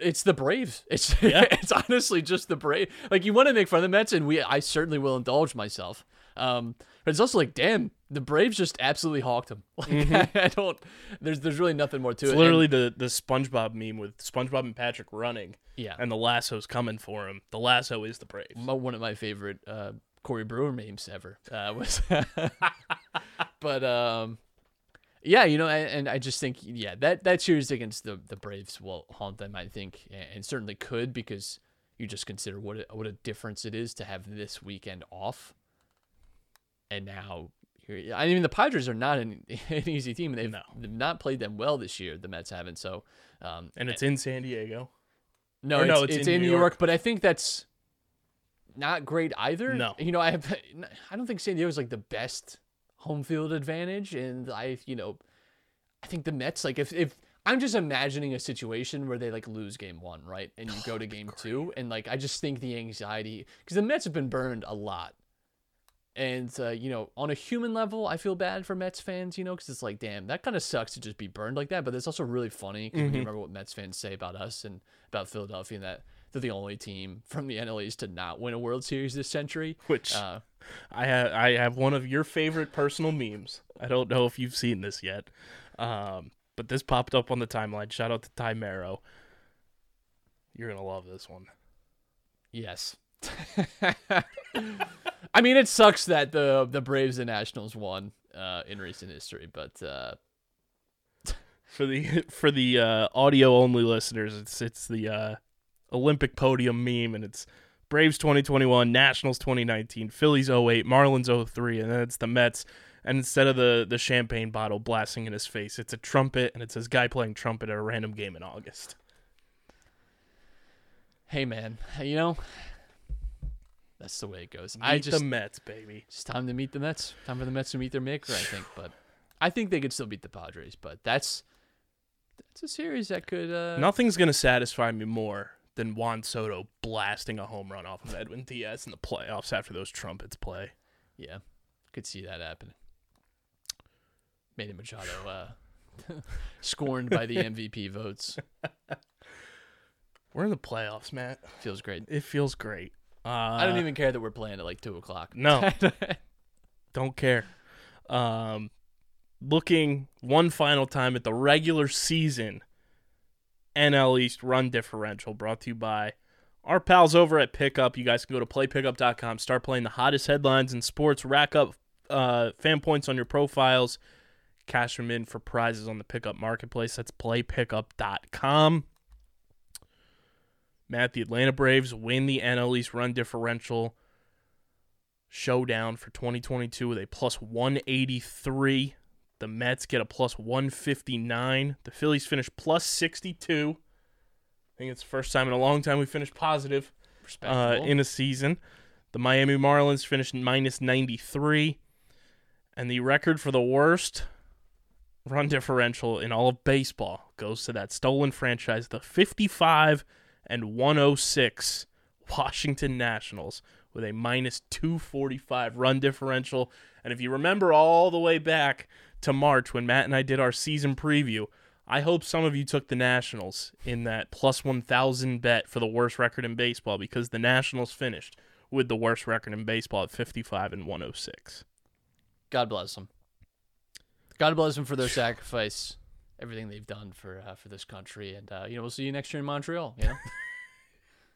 it's the Braves. (laughs) It's Yeah. (laughs) it's honestly just the Brave. Like you want to make fun of the Mets, and we I certainly will indulge myself. Um, but it's also like, damn, the Braves just absolutely hawked them. (laughs) Like I, don't. There's there's really nothing more to Mm-hmm. It's it. literally And- the the SpongeBob meme with SpongeBob and Patrick running. Yeah. And the lasso's coming for him. The lasso is the Braves. my, one of my favorite uh, Corey Brewer memes ever uh, was. but um, yeah, you know, and, and I just think yeah that that series against the the Braves will haunt them. I think, and, and certainly could because you just consider what a, what a difference it is to have this weekend off, and now. here- I mean, the Padres are not an, (laughs) an easy team. They've, No. they've not played them well this year. The Mets haven't. So, um, And it's in San Diego. no, it's, no, it's, it's in, in New New York. York. but I think that's not great either. No. you know, I have, (laughs) I don't think San Diego is like the best home field advantage, and I, you know, I think the Mets like if if I'm just imagining a situation where they like lose game one, right, and you go to (sighs) game two, and like I just think the anxiety because the Mets have been burned a lot. And uh, you know, on a human level, I feel bad for Mets fans, you know, because it's like, damn, that kind of sucks to just be burned like that. But it's also really funny because you remember what Mets fans say about us and about Philadelphia, and that they're the only team from the NL East to not win a World Series this century. Which Uh, I have I have one of your favorite personal memes. I don't know if you've seen this yet. Um, but this popped up on the timeline. Shout out to Ty Marrow. You're gonna love this one. yes. (laughs) I mean, it sucks that the the Braves and Nationals won uh, in recent history, but uh, (laughs) For the for the uh, audio only listeners, it's it's the uh, Olympic podium meme, and it's Braves 2021, Nationals 2019, Phillies 08, Marlins 03, and then it's the Mets. And instead of the the champagne bottle blasting in his face, it's a trumpet, and it says "guy playing trumpet at a random game in August." hey, man, you know, that's the way it goes. I just the Mets, baby. It's time to meet the Mets. Time for the Mets to meet their maker, I think. But I think they could still beat the Padres. But that's that's a series that could. Uh, Nothing's gonna satisfy me more than Juan Soto blasting a home run off of Edwin Diaz in the playoffs after those trumpets play. Yeah, could see that happen. Manny Machado uh, (laughs) scorned by the (laughs) MVP votes. We're in the playoffs, Matt. Feels great. It feels great. Uh, I don't even care that we're playing at like two o'clock. No. (laughs) don't care. Um, looking one final time at the regular season NL East run differential brought to you by our pals over at Pickup. You guys can go to playpickup.com, start playing the hottest headlines in sports, rack up uh, fan points on your profiles, cash them in for prizes on the Pickup Marketplace. That's playpickup.com. Matt, the Atlanta Braves win the NL East run differential showdown for 2022 with a plus 183. The Mets get a plus 159. The Phillies finish plus 62. I think it's the first time in a long time we finished positive uh, in a season. The Miami Marlins finished minus 93. And the record for the worst run differential in all of baseball goes to that stolen franchise, the 55 and 106 Washington Nationals with a minus 245 run differential. And if you remember all the way back to March when Matt and I did our season preview, I hope some of you took the Nationals in that plus 1,000 bet for the worst record in baseball because the Nationals finished with the worst record in baseball at 55 and 106. God bless them. God bless them for their (sighs) sacrifice, everything they've done for uh, for this country, and uh, you know we'll see you next year in Montreal. You know, (laughs)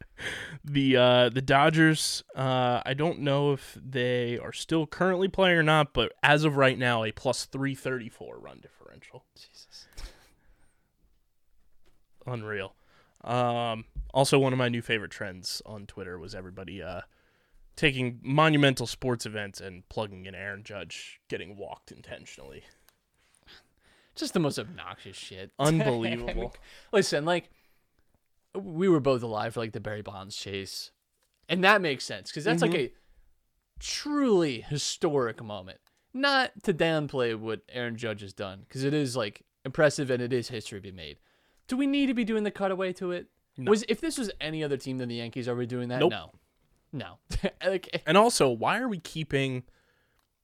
(laughs) The uh, the Dodgers, uh, I don't know if they are still currently playing or not, but as of right now, a plus 334 run differential. Jesus. Unreal. Um, also, one of my new favorite trends on Twitter was everybody uh, taking monumental sports events and plugging in Aaron Judge getting walked intentionally. Just the most obnoxious shit. (laughs) Unbelievable. Listen, like we were both alive for like the Barry Bonds chase, and that makes sense because that's like mm-hmm. a truly historic moment. Not to downplay what Aaron Judge has done because it is like impressive and it is history to be made. Do we need to be doing the cutaway to it? Was if this was any other team than the Yankees, are we doing that? Nope. No, no. (laughs) like, eh. And also, why are we keeping?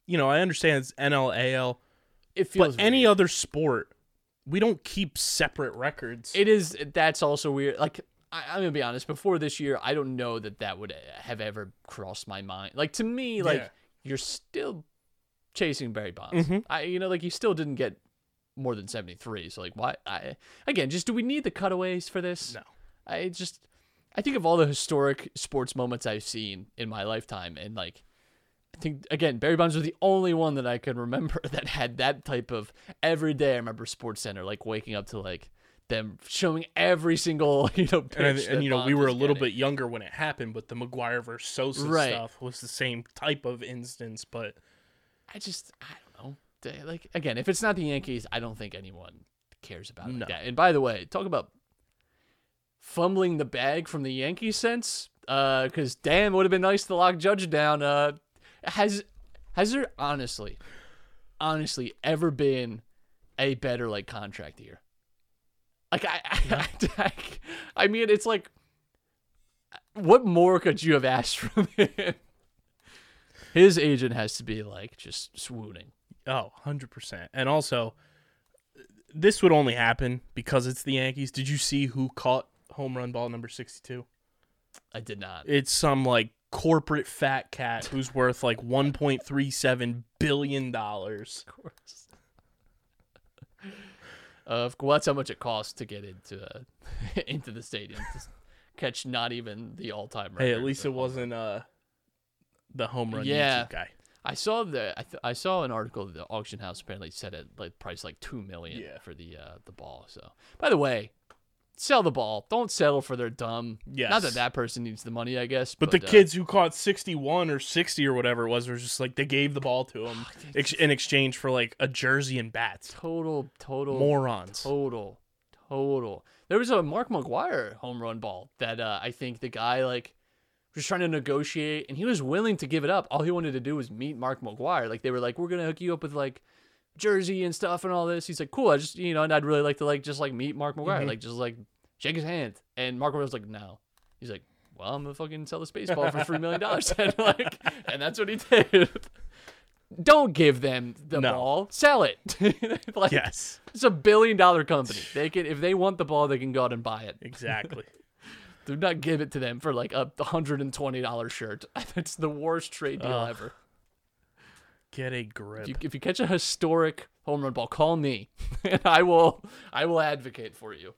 You know, I understand it's NL, AL, it but feels any other sport, we don't keep separate records. It is. That's also weird. Like I, I'm gonna be honest. Before this year, I don't know that that would have ever crossed my mind. Like to me, like Yeah. you're still chasing Barry Bonds. Mm-hmm. I, you know, like you still didn't get more than 73. So like, why? I again, just do we need the cutaways for this? No. I just, I think of all the historic sports moments I've seen in my lifetime, and like. I think again, Barry Bonds was the only one that I can remember (laughs) that had that type of every day. I remember Sports Center like waking up to like them showing every single (laughs) you know and, and you know, we were a little getting. bit younger when it happened, but the McGwire versus Sosa Right. stuff was the same type of instance. But I just I don't know. Like again, if it's not the Yankees, I don't think anyone cares about No. like that. And by the way, talk about fumbling the bag from the Yankee sense. Because damn, it would have been nice to lock Judge down. Uh, has has there honestly, honestly ever been a better like contract year? Like I, I, (laughs) I, I mean, it's like, what more could you have asked (laughs) from him? His agent has to be like just swooning. Oh, 100%. And also, this would only happen because it's the Yankees. Did you see who caught home run ball number 62? I did not. It's some like corporate fat cat who's worth like 1.37 billion dollars. Of course. (laughs) Uh, well, that's how much it costs to get into uh, (laughs) into the stadium to catch not even the all-time record. Hey, at least it wasn't uh the home run Yeah. YouTube guy. I saw the I, th- I saw an article that the auction house apparently set it like price like two million Yeah. for the uh, the ball. So, by the way, sell the ball. Don't settle for their dumb. Yeah. Not that that person needs the money, I guess. But, the uh, kids who caught 61 or 60 or whatever it was were just like they gave the ball to him (sighs) ex- in exchange for like a jersey and bats. total total Morons. Total, total. There was a Mark McGwire home run ball that uh, I think the guy like was trying to negotiate, and he was willing to give it up. All he wanted to do was meet Mark McGwire. Like they were like, we're gonna hook you up with like jersey and stuff and all this. He's like, cool. I just you know, and I'd really like to like just like meet Mark McGwire, mm-hmm. like just like shake his hand. And Mark was like, no. He's like, well, I'm gonna fucking sell this baseball for three million dollars, (laughs) and like, and that's what he did. Don't give them the No. ball. Sell it. (laughs) like, Yes. it's a billion dollar company. They can if they want the ball, they can go out and buy it. Exactly. (laughs) Do not give it to them for like a hundred and twenty dollar shirt. That's the worst trade deal ever. Get a grip. If you, if you catch a historic home run ball, call me, (laughs) and I will I will advocate for you.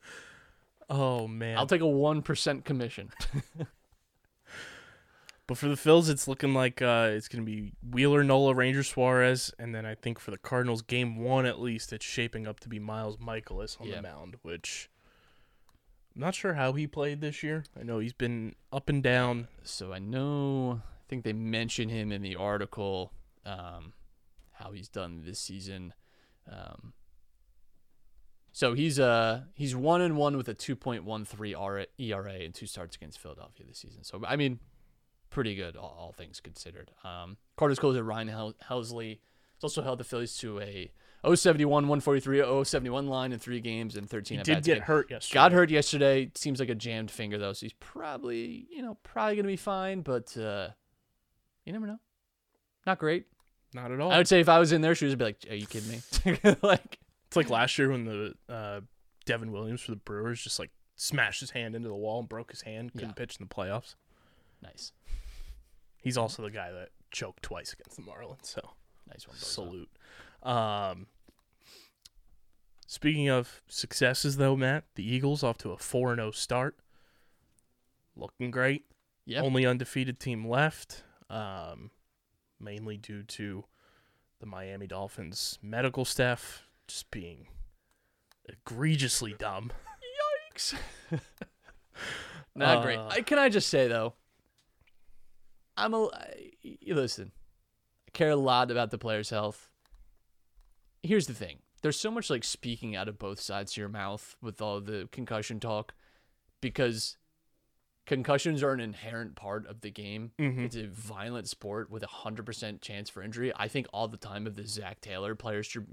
oh man. I'll take a one percent commission. (laughs) But for the Phils, it's looking like uh, it's going to be Wheeler, Nola, Ranger Suarez, and then I think for the Cardinals, game one at least, it's shaping up to be Miles Mikolas on Yeah. the mound, which I'm not sure how he played this year. I know he's been up and down. so I know I think they mention him in the article, um, how he's done this season. Um, so he's uh he's one and one with a two point one three ERA and two starts against Philadelphia this season. So I mean, pretty good all, all things considered. Um, Carter's closer Ryan Hel- Helsley has also held the Phillies to a 071, 143, 071 line in three games and 13 He did get again. hurt yesterday. Got hurt yesterday. Seems like a jammed finger though, so he's probably you know probably gonna be fine. But uh, you never know. Not great. Not at all. I would say if I was in their shoes, I'd be like, "Are you kidding me?" (laughs) like, It's like last year when the uh, Devin Williams for the Brewers just like smashed his hand into the wall and broke his hand. Couldn't Yeah. pitch in the playoffs. Nice, He's also the guy that choked twice against the Marlins. So nice one. Bozo. salute. Um, speaking of successes, though, Matt, the Eagles off to a four zero start, looking great. Yeah, Only undefeated team left, um, mainly due to the Miami Dolphins medical staff just being egregiously dumb. Yikes. (laughs) Not great. Uh, I, can I just say though, I'm a I- you listen. I care a lot about the players' health. Here's the thing: there's so much like speaking out of both sides of your mouth with all the concussion talk, because concussions are an inherent part of the game. It's a violent sport with a hundred percent chance for injury. I think all the time of the Zach Taylor players, Tri-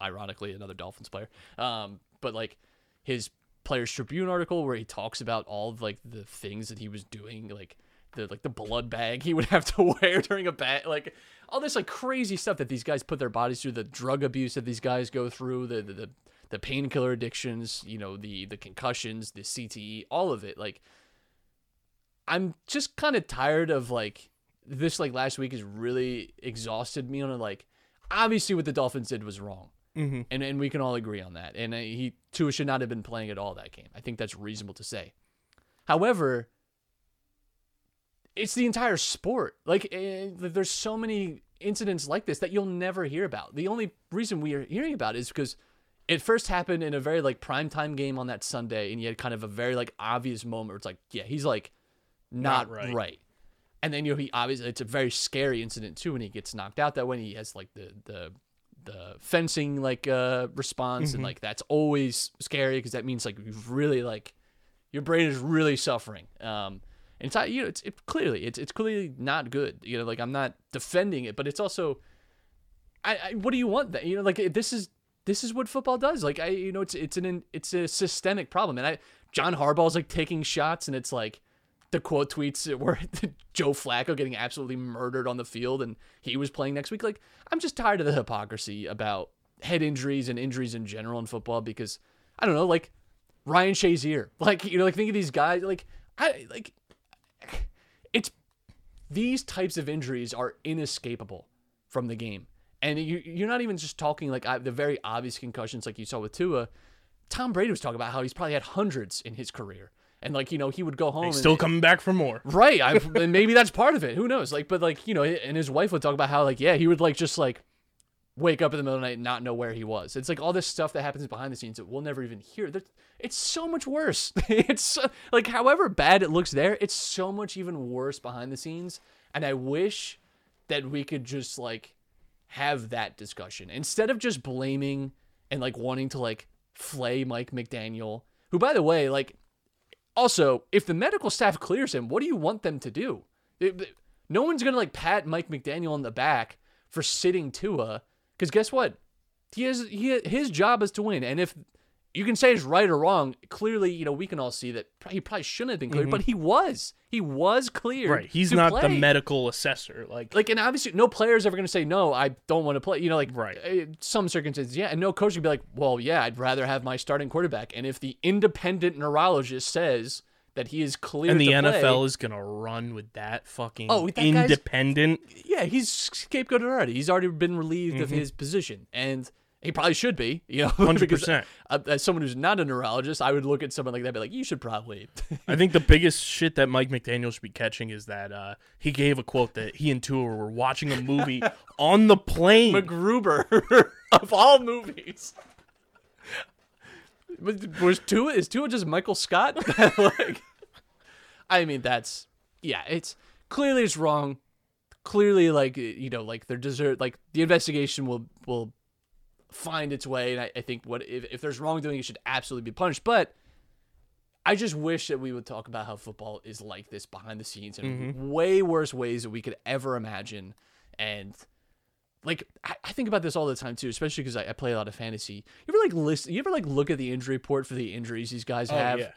ironically another Dolphins player, um, but like his Players Tribune article where he talks about all of like the things that he was doing, like the like the blood bag he (laughs) would have to wear during a bat, like all this like crazy stuff that these guys put their bodies through, the drug abuse that these guys go through, the the, the, the painkiller addictions, you know, the the concussions, the CTE, all of it. Like I'm just kind of tired of like this like last week has really exhausted me on a like obviously what the Dolphins did was wrong. Mm-hmm. And and we can all agree on that. And uh, he Tua should not have been playing at all that game. I think that's reasonable to say. However, it's the entire sport. Like eh, there's so many incidents like this that you'll never hear about. The only reason we are hearing about it is because it first happened in a very like primetime game on that Sunday, and you had kind of a very like obvious moment where it's like, yeah, he's like not, Not right. right. And then you know he obviously it's a very scary incident too when he gets knocked out that way. He has like the the the fencing like uh response and like that's always scary because that means like you've really like your brain is really suffering. Um, and it's not- you know it's it, clearly it's it's clearly not good. You know, like I'm not defending it, but it's also, I, I what do you want that you know like this is this is what football does. Like I you know it's it's an it's a systemic problem, and I John Harbaugh's like taking shots, and it's like the quote tweets were (laughs) Joe Flacco getting absolutely murdered on the field, and he was playing next week. Like I'm just tired of the hypocrisy about head injuries and injuries in general in football because I don't know like Ryan Shazier. (laughs) Like you know, like think of these guys. Like I like it's these types of injuries are inescapable from the game, and you you're not even just talking like the very obvious concussions like you saw with Tua. Tom Brady was talking about how he's probably had hundreds in his career, and like you know he would go home and, Still coming back for more. Right. I (laughs) and maybe that's part of it. Who knows? Like, but like you know, and his wife would talk about how like yeah, he would like just like wake up in the middle of the night and not know where he was. It's like all this stuff that happens behind the scenes that we'll never even hear. That it's so much worse. (laughs) it's so- like however bad it looks there, it's so much even worse behind the scenes. And I wish that we could just like have that discussion instead of just blaming and like wanting to like flay Mike McDaniel, who by the way, like also, if the medical staff clears him, what do you want them to do? It- no one's gonna like pat Mike McDaniel on the back for sitting Tua, because guess what? He has he his job is to win, and if you can say it's right or wrong, clearly you know we can all see that he probably shouldn't have been cleared, but he was. He was cleared. Right. He's not the medical assessor. Like, Like, and obviously, no player is ever going to say, no, I don't want to play. You know, like, Right. uh, some circumstances, yeah. And no coach would be like, well, yeah, I'd rather have my starting quarterback. And if the independent neurologist says that he is clear and the NFL play, is gonna run with that fucking Oh, that independent. yeah, he's scapegoated already. He's already been relieved of Mm-hmm. his position. And he probably should be, you know, (laughs) 100%. uh, as someone who's not a neurologist, I would look at someone like that and be like, you should probably. I think the biggest shit that Mike McDaniel should be catching is that uh, he gave a quote that he and Tua were watching a movie (laughs) on the plane. MacGruber (laughs) of all movies. Was, was Tua is Tua just Michael Scott? like, I mean, that's yeah. It's clearly it's wrong. Clearly, like you know, like they're desert. Like the investigation will will find its way, and I, I think what if, if there's wrongdoing, it should absolutely be punished. But I just wish that we would talk about how football is like this behind the scenes in mm-hmm. way worse ways that we could ever imagine, and like I, I think about this all the time too, especially because I, I play a lot of fantasy. You ever like listen? You ever like look at the injury report for the injuries these guys oh have? yeah.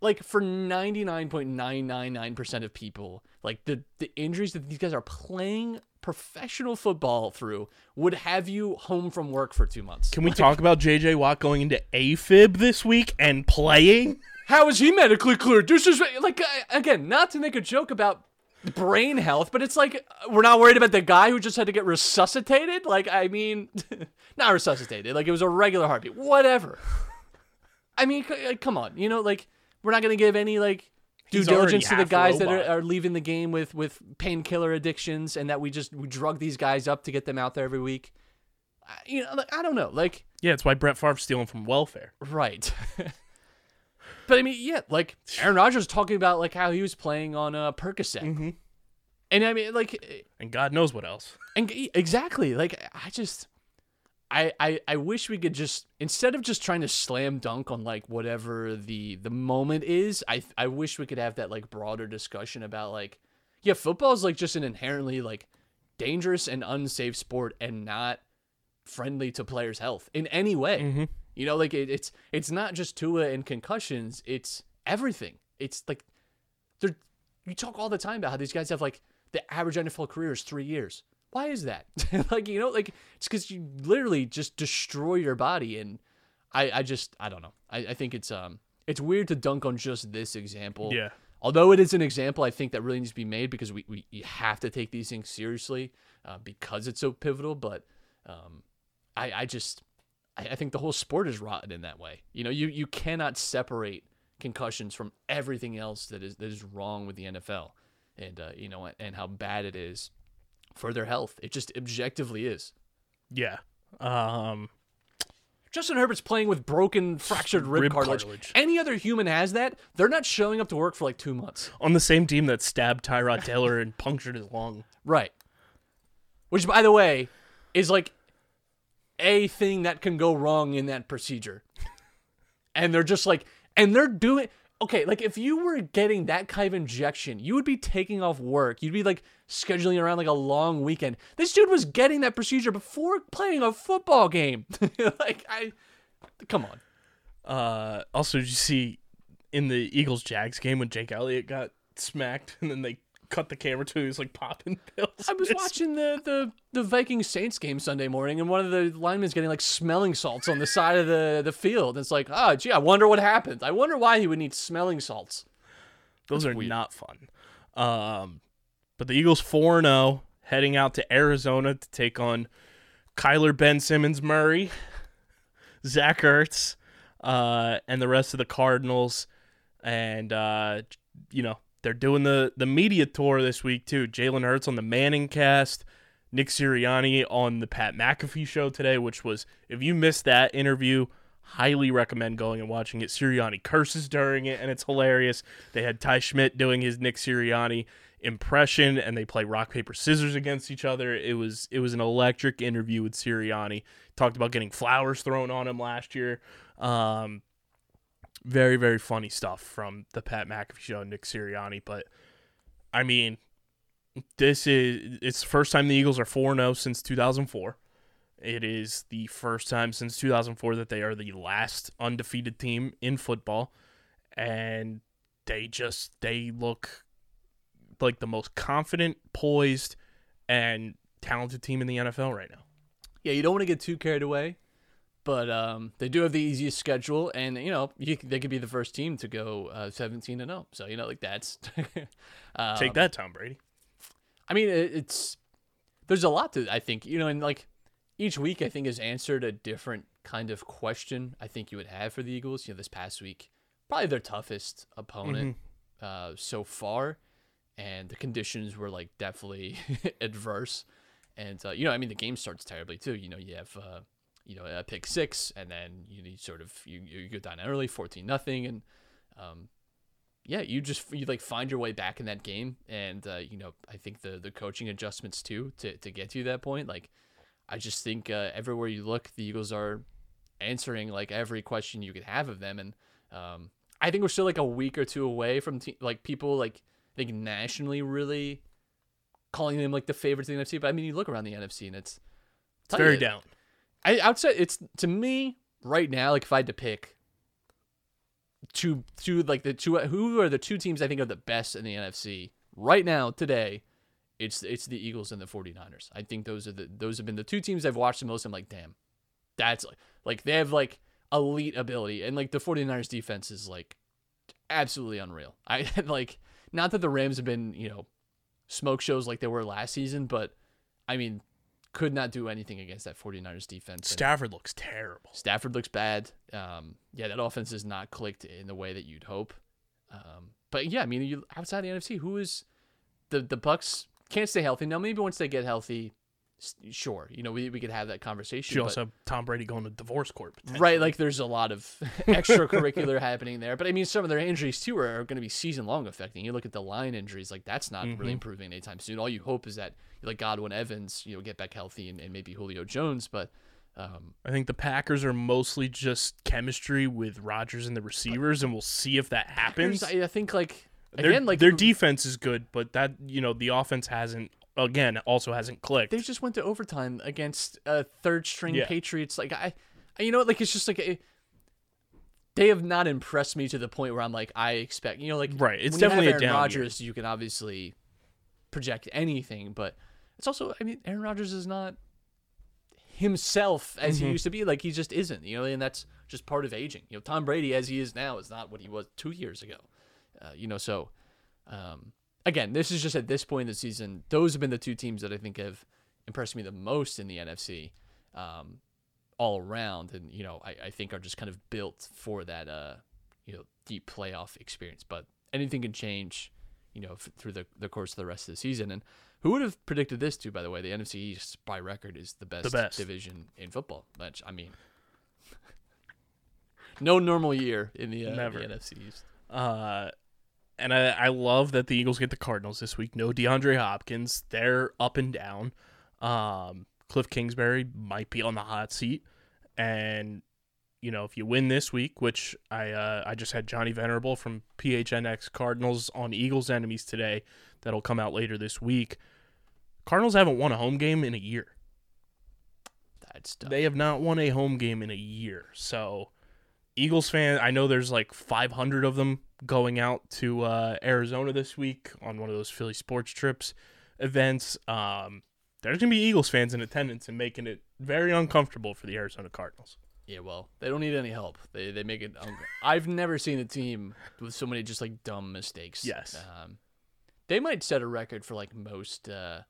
Like for ninety nine point nine nine nine percent of people, like the the injuries that these guys are playing professional football through would have you home from work for two months. Can we talk about JJ Watt going into AFib this week and playing? How is he medically cleared? This is like uh, again, not to make a joke about brain health, but it's like uh, we're not worried about the guy who just had to get resuscitated. Like, I mean, (laughs) not resuscitated. Like it was a regular heartbeat. Whatever. I mean, c- uh, come on. You know, like we're not gonna give any like due diligence to the guys that are, are leaving the game with with painkiller addictions, and that we just we drug these guys up to get them out there every week. I- You know, like, I don't know. Like, Yeah, it's why Brett Favre's stealing from welfare. Right. (laughs) but I mean, yeah, like (sighs) Aaron Rodgers talking about like how he was playing on uh, Percocet, and I mean, like, And God knows what else. and exactly, like I just, I, I, I wish we could just instead of just trying to slam dunk on like whatever the the moment is, I, I wish we could have that like broader discussion about like, yeah, football is like just an inherently like dangerous and unsafe sport and not friendly to players' health in any way. Mm-hmm. You know, like it, it's it's not just Tua and concussions; it's everything. It's like they're you talk all the time about how these guys have like the average NFL career is three years. Why is that? (laughs) like you know, like it's because you literally just destroy your body, and I I just I don't know. I, I think it's um it's weird to dunk on just this example. Yeah. Although it is an example, I think that really needs to be made because we, we you have to take these things seriously uh, because it's so pivotal. But um, I, I just I, I think the whole sport is rotten in that way. You know, you you cannot separate concussions from everything else that is that is wrong with the NFL, and uh, you know, and how bad it is for their health. It just objectively is. Yeah. Um, Justin Herbert's playing with broken, fractured rib, Rib cartilage. cartilage. Any other human has that. They're not showing up to work for like two months. on the same team that stabbed Tyrod Taylor and punctured his lung. Right. Which, by the way, is like a thing that can go wrong in that procedure. And they're just like, and they're doing, okay, like if you were getting that kind of injection, you would be taking off work. You'd be like scheduling around like a long weekend. This dude was getting that procedure before playing a football game. (laughs) like, I, come on. Uh, also, did you see in the Eagles Jags game when Jake Elliott got smacked and then they cut the camera to he was like popping (laughs) pills? I was watching the, the, the Vikings Saints game Sunday morning, and one of the linemen's getting like smelling salts on the side of the, the field. It's like, oh, gee, I wonder what happened. I wonder why he would need smelling salts. Those are not fun. Um, but the Eagles 4 0 heading out to Arizona to take on Kyler Ben Simmons Murray, (laughs) Zach Ertz, uh, and the rest of the Cardinals. And, uh, you know, they're doing the, the media tour this week, too. Jalen Hurts on the Manning cast, Nick Sirianni on the Pat McAfee show today, which was, if you missed that interview, highly recommend going and watching it. Sirianni curses during it, and it's hilarious. They had Ty Schmitt doing his Nick Sirianni impression, and they play rock paper scissors against each other. It was it was an electric interview with Sirianni. Talked about getting flowers thrown on him last year. Um, very very funny stuff from the Pat McAfee show, Nick Sirianni. But I mean, this is it's the first time the Eagles are four zero oh since two thousand four. It is the first time since 2004 that they are the last undefeated team in football and they just they look like the most confident, poised and talented team in the NFL right now. Yeah, you don't want to get too carried away, but um, they do have the easiest schedule, and you know you, they could be the first team to go uh, 17 and 0. So you know, like that's (laughs) um, Take that, Tom Brady. I mean, it, it's there's a lot to I think you know, and like each week I think has answered a different kind of question I think you would have for the Eagles. You know, this past week probably their toughest opponent uh, so far, and the conditions were like definitely (laughs) adverse. And uh, you know, I mean, the game starts terribly too. You know, you have uh, you know a pick six, and then you, you sort of you, you go down early, fourteen nothing, and um, yeah, you just you like find your way back in that game, and uh, you know I think the the coaching adjustments too to to get to that point. Like I just think uh, everywhere you look, the Eagles are answering like every question you could have of them, and um, I think we're still like a week or two away from te- like people like I think nationally really calling them like the favorites in the NFC. But I mean, you look around the NFC and it's It's very down. I outside it's to me right now. Like if I had to pick two, two like the two who are the two teams I think are the best in the NFC right now today. it's it's the Eagles and the 49ers. I think those are the those have been the two teams I've watched the most. I'm like, damn, that's like like they have like elite ability and like the 49ers defense is like absolutely unreal. I (laughs) like not that the Rams have been, you know, smoke shows like they were last season, but I mean, could not do anything against that 49ers defense. And Stafford looks terrible. Stafford looks bad. Um, yeah, that offense is not clicked in the way that you'd hope. Um, but yeah, I mean, you outside the NFC, who is the the Bucks can't stay healthy now. Maybe once they get healthy, sure, you know, we, we could have that conversation. You also have Tom Brady going to divorce court. Right, like there's a lot of (laughs) extracurricular (laughs) happening there. But I mean, some of their injuries too are, going to be season long affecting. You look at the line injuries, like that's not really improving anytime soon. All you hope is that like Godwin Evans, you know, get back healthy and, and maybe Julio Jones. But um, I think the Packers are mostly just chemistry with Rodgers and the receivers, and we'll see if that happens. I, I think like Their, again, like their defense is good, but that you know the offense hasn't again also hasn't clicked. they just went to overtime against a third string Yeah. Patriots. Like I, I, you know, like it's just like a, they have not impressed me to the point where I'm like I expect. You know, like Right, it's definitely a down year. Rodgers. You can obviously project anything, but it's also I mean Aaron Rodgers is not himself as Mm-hmm. he used to be. Like he just isn't. You know, and that's just part of aging. You know, Tom Brady as he is now is not what he was two years ago. Uh, you know, so um, again, this is just at this point in the season. Those have been the two teams that I think have impressed me the most in the NFC, um, all around, and you know, I, I think are just kind of built for that, uh, you know, deep playoff experience. But anything can change, you know, f- through the the course of the rest of the season. And who would have predicted this too? By the way, the NFC East by record is the best, best. division in football. Which I mean. (laughs) No normal year in the, uh, Never. the NFC East. Uh, and I, I love that the Eagles get the Cardinals this week. No DeAndre Hopkins. They're up and down. Um, Cliff Kingsbury might be on the hot seat. And, you know, if you win this week, which I uh, I just had Johnny Venerable from PHNX Cardinals on Eagles enemies today, that'll come out later this week. Cardinals haven't won a home game in a year. That's tough. They have not won a home game in a year. So, Eagles fan, I know there's like 500 of them going out to uh, Arizona this week on one of those Philly sports trips events. Um, there's gonna be Eagles fans in attendance and making it very uncomfortable for the Arizona Cardinals. Yeah, well, they don't need any help. They they make it. Un- I've never seen a team with so many just like dumb mistakes. Yes. Um, they might set a record for like most uh,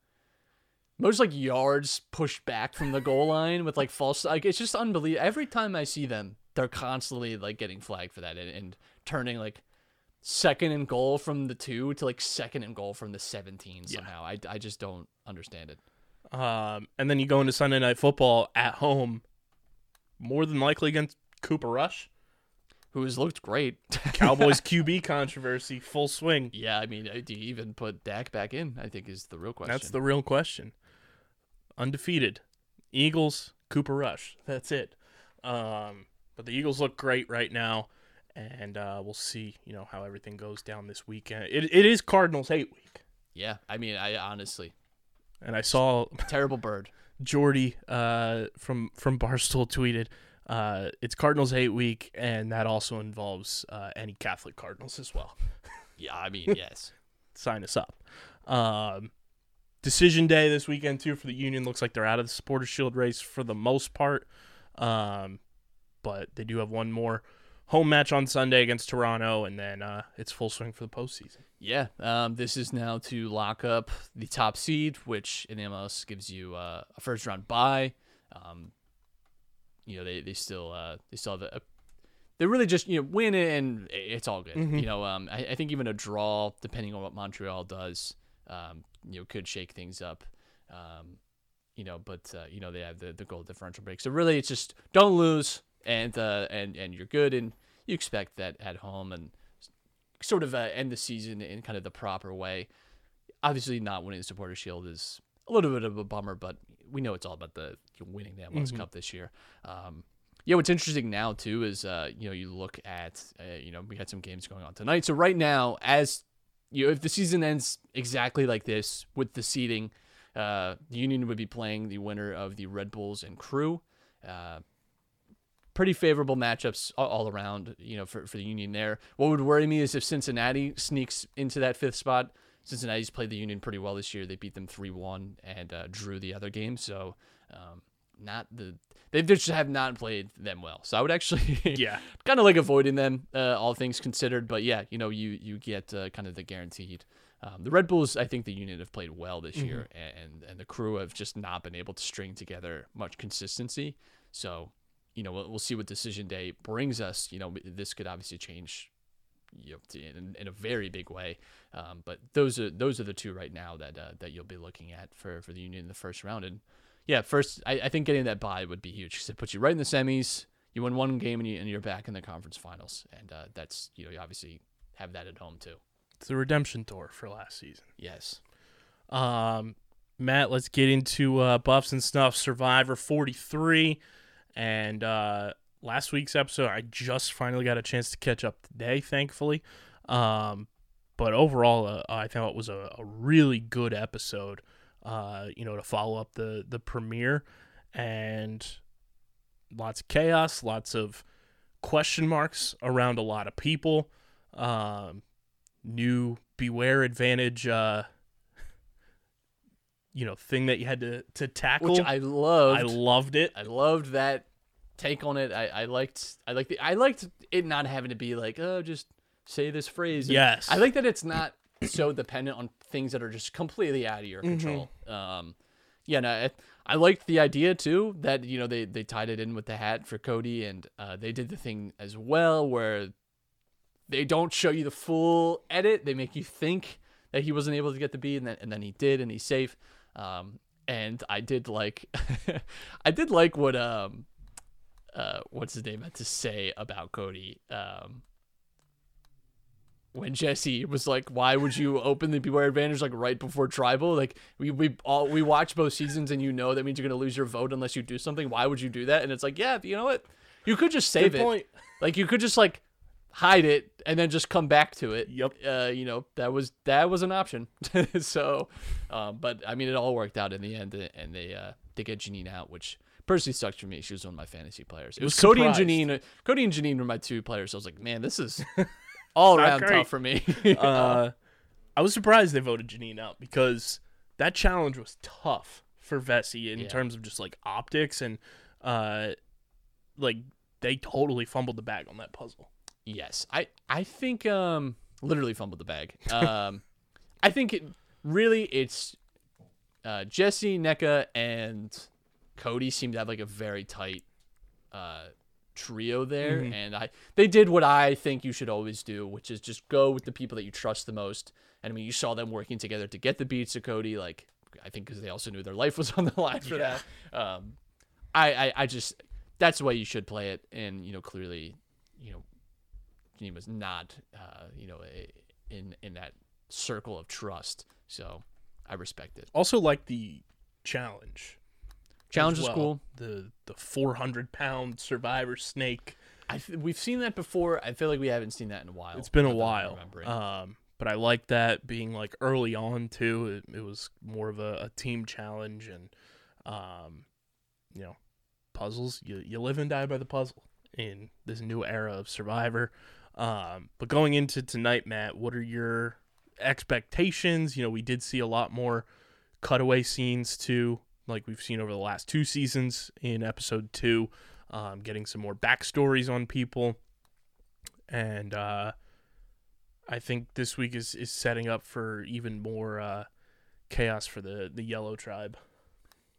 most like yards pushed back from the goal line with like false. Like it's just unbelievable. Every time I see them, they're constantly like getting flagged for that and, and turning like second and goal from the two to like second and goal from the 17 somehow. I, I just don't understand it. Um, and then you go into Sunday Night Football at home, more than likely against Cooper Rush. Who has looked great. (laughs) Cowboys QB controversy, full swing. yeah, I mean, uh, do you even put Dak back in? I think is the real question. That's the real question. Undefeated. Eagles, Cooper Rush. That's it. Um, but the Eagles look great right now, and uh, we'll see, you know, how everything goes down this weekend. It, it is Cardinals hate week. Yeah, I mean, I honestly And I saw terrible bird. (laughs) Jordy uh, from from Barstool tweeted, uh, "It's Cardinals hate week, and that also involves uh, any Catholic Cardinals as well." Yeah, I mean, (laughs) yes. sign us up. Um, decision day this weekend too for the Union. Looks like they're out of the Supporter Shield race for the most part, um, but they do have one more home match on Sunday against Toronto, and then uh, it's full swing for the postseason. Yeah, um, this is now to lock up the top seed, which in the MLS gives you uh, a first round bye. Um, you know, they, they still uh, they still have a, they really just you know win it and it's all good. You know, um, I, I think even a draw, depending on what Montreal does, um, you know, could shake things up. Um, you know, but uh, you know they have the, the goal differential break. So really, it's just don't lose and uh, and and you're good, and you expect that at home and sort of uh, end the season in kind of the proper way. Obviously, not winning the Supporter Shield is a little bit of a bummer, but we know it's all about the winning the MLS Cup this year. Um, yeah, what's interesting now too is uh, you know you look at uh, you know we had some games going on tonight. So right now, as you know, if the season ends exactly like this with the seeding, uh, the Union would be playing the winner of the Red Bulls and Crew. Uh, pretty favorable matchups all, around, you know, for, for the Union there. What would worry me is if Cincinnati sneaks into that fifth spot. Cincinnati's played the Union pretty well this year. They beat them three one and uh, drew the other game. So um, not the they just have not played them well. So I would actually (laughs) Yeah. kind of like avoiding them, uh, all things considered. But yeah, you know, you you get uh, kind of the guaranteed. Um, the Red Bulls, I think the Union have played well this year, and and the crew have just not been able to string together much consistency. So, you know, we'll, we'll see what decision day brings us. You know, this could obviously change, you know, in, in a very big way. Um, but those are those are the two right now that uh, that you'll be looking at for for the Union in the first round. And yeah, first, I, I think getting that bye would be huge because it puts you right in the semis. You win one game and, you, and you're back in the conference finals, and uh, that's you know you obviously have that at home too. It's the redemption tour for last season. Yes. Um, Matt, let's get into uh, Buffs and Stuff Survivor 43. And uh, last week's episode, I just finally got a chance to catch up today, thankfully. Um, but overall, uh, I thought it was a, a really good episode, uh, you know, to follow up the, the premiere. And lots of chaos, lots of question marks around a lot of people. Um, new Beware Advantage. Uh, (laughs) you know thing that you had to to tackle. Which I loved. I loved it. I loved that take on it. I, I liked I liked the I liked it not having to be like, oh, just say this phrase. Yes. I like that it's not so dependent on things that are just completely out of your Mm-hmm. control. Um yeah, no, I, I liked the idea too that you know they they tied it in with the hat for Cody and uh, they did the thing as well where they don't show you the full edit. They make you think that he wasn't able to get the beat, and then and then he did, and he's safe. Um, and I did like, (laughs) I did like what um, uh, what's his name had to say about Cody. Um, when Jesse was like, "Why would you open the Beware Advantage like right before Tribal? Like we we all we watch both seasons, and you know that means you're gonna lose your vote unless you do something. Why would you do that?" And it's like, yeah, you know what? You could just save Good it. point. Like you could just like hide it and then just come back to it. Yep. Uh, you know that was that was an option. (laughs) so, um, but I mean, it all worked out in the end, and they uh they get Jeanine out, which personally sucked for me. She was one of my fantasy players. It was, was Cody and. Jeanine. Cody and Jeanine were my two players. I was like, man, this is all Not around great. tough for me. (laughs) (laughs) Uh, I was surprised they voted Jeanine out because that challenge was tough for Vesi in Yeah. terms of just like optics and uh, like they totally fumbled the bag on that puzzle. Yes, I I think um literally fumbled the bag. Um, (laughs) I think it really it's uh, Jesse, Nneka, and Cody seem to have like a very tight uh trio there, and I they did what I think you should always do, which is just go with the people that you trust the most. And I mean, you saw them working together to get the beats to Cody. Like I think because they also knew their life (laughs) was on the line for that. Um, I, I I just that's the way you should play it, and you know clearly, you know was not, uh, you know, in in that circle of trust. So I respect it. Also, like the challenge. Challenge is cool. The the 400 pound survivor snake. I th- we've seen that before. I feel like we haven't seen that in a while. It's been a now that I'm while. Um, but I like that being like early on too. It, it was more of a, a team challenge and, um, you know, puzzles. You you live and die by the puzzle in this new era of Survivor. Um, but going into tonight, Matt, what are your expectations? You know, we did see a lot more cutaway scenes too, like we've seen over the last two seasons in episode two, um, getting some more backstories on people. And uh, I think this week is, is setting up for even more uh, chaos for the, the Yellow Tribe.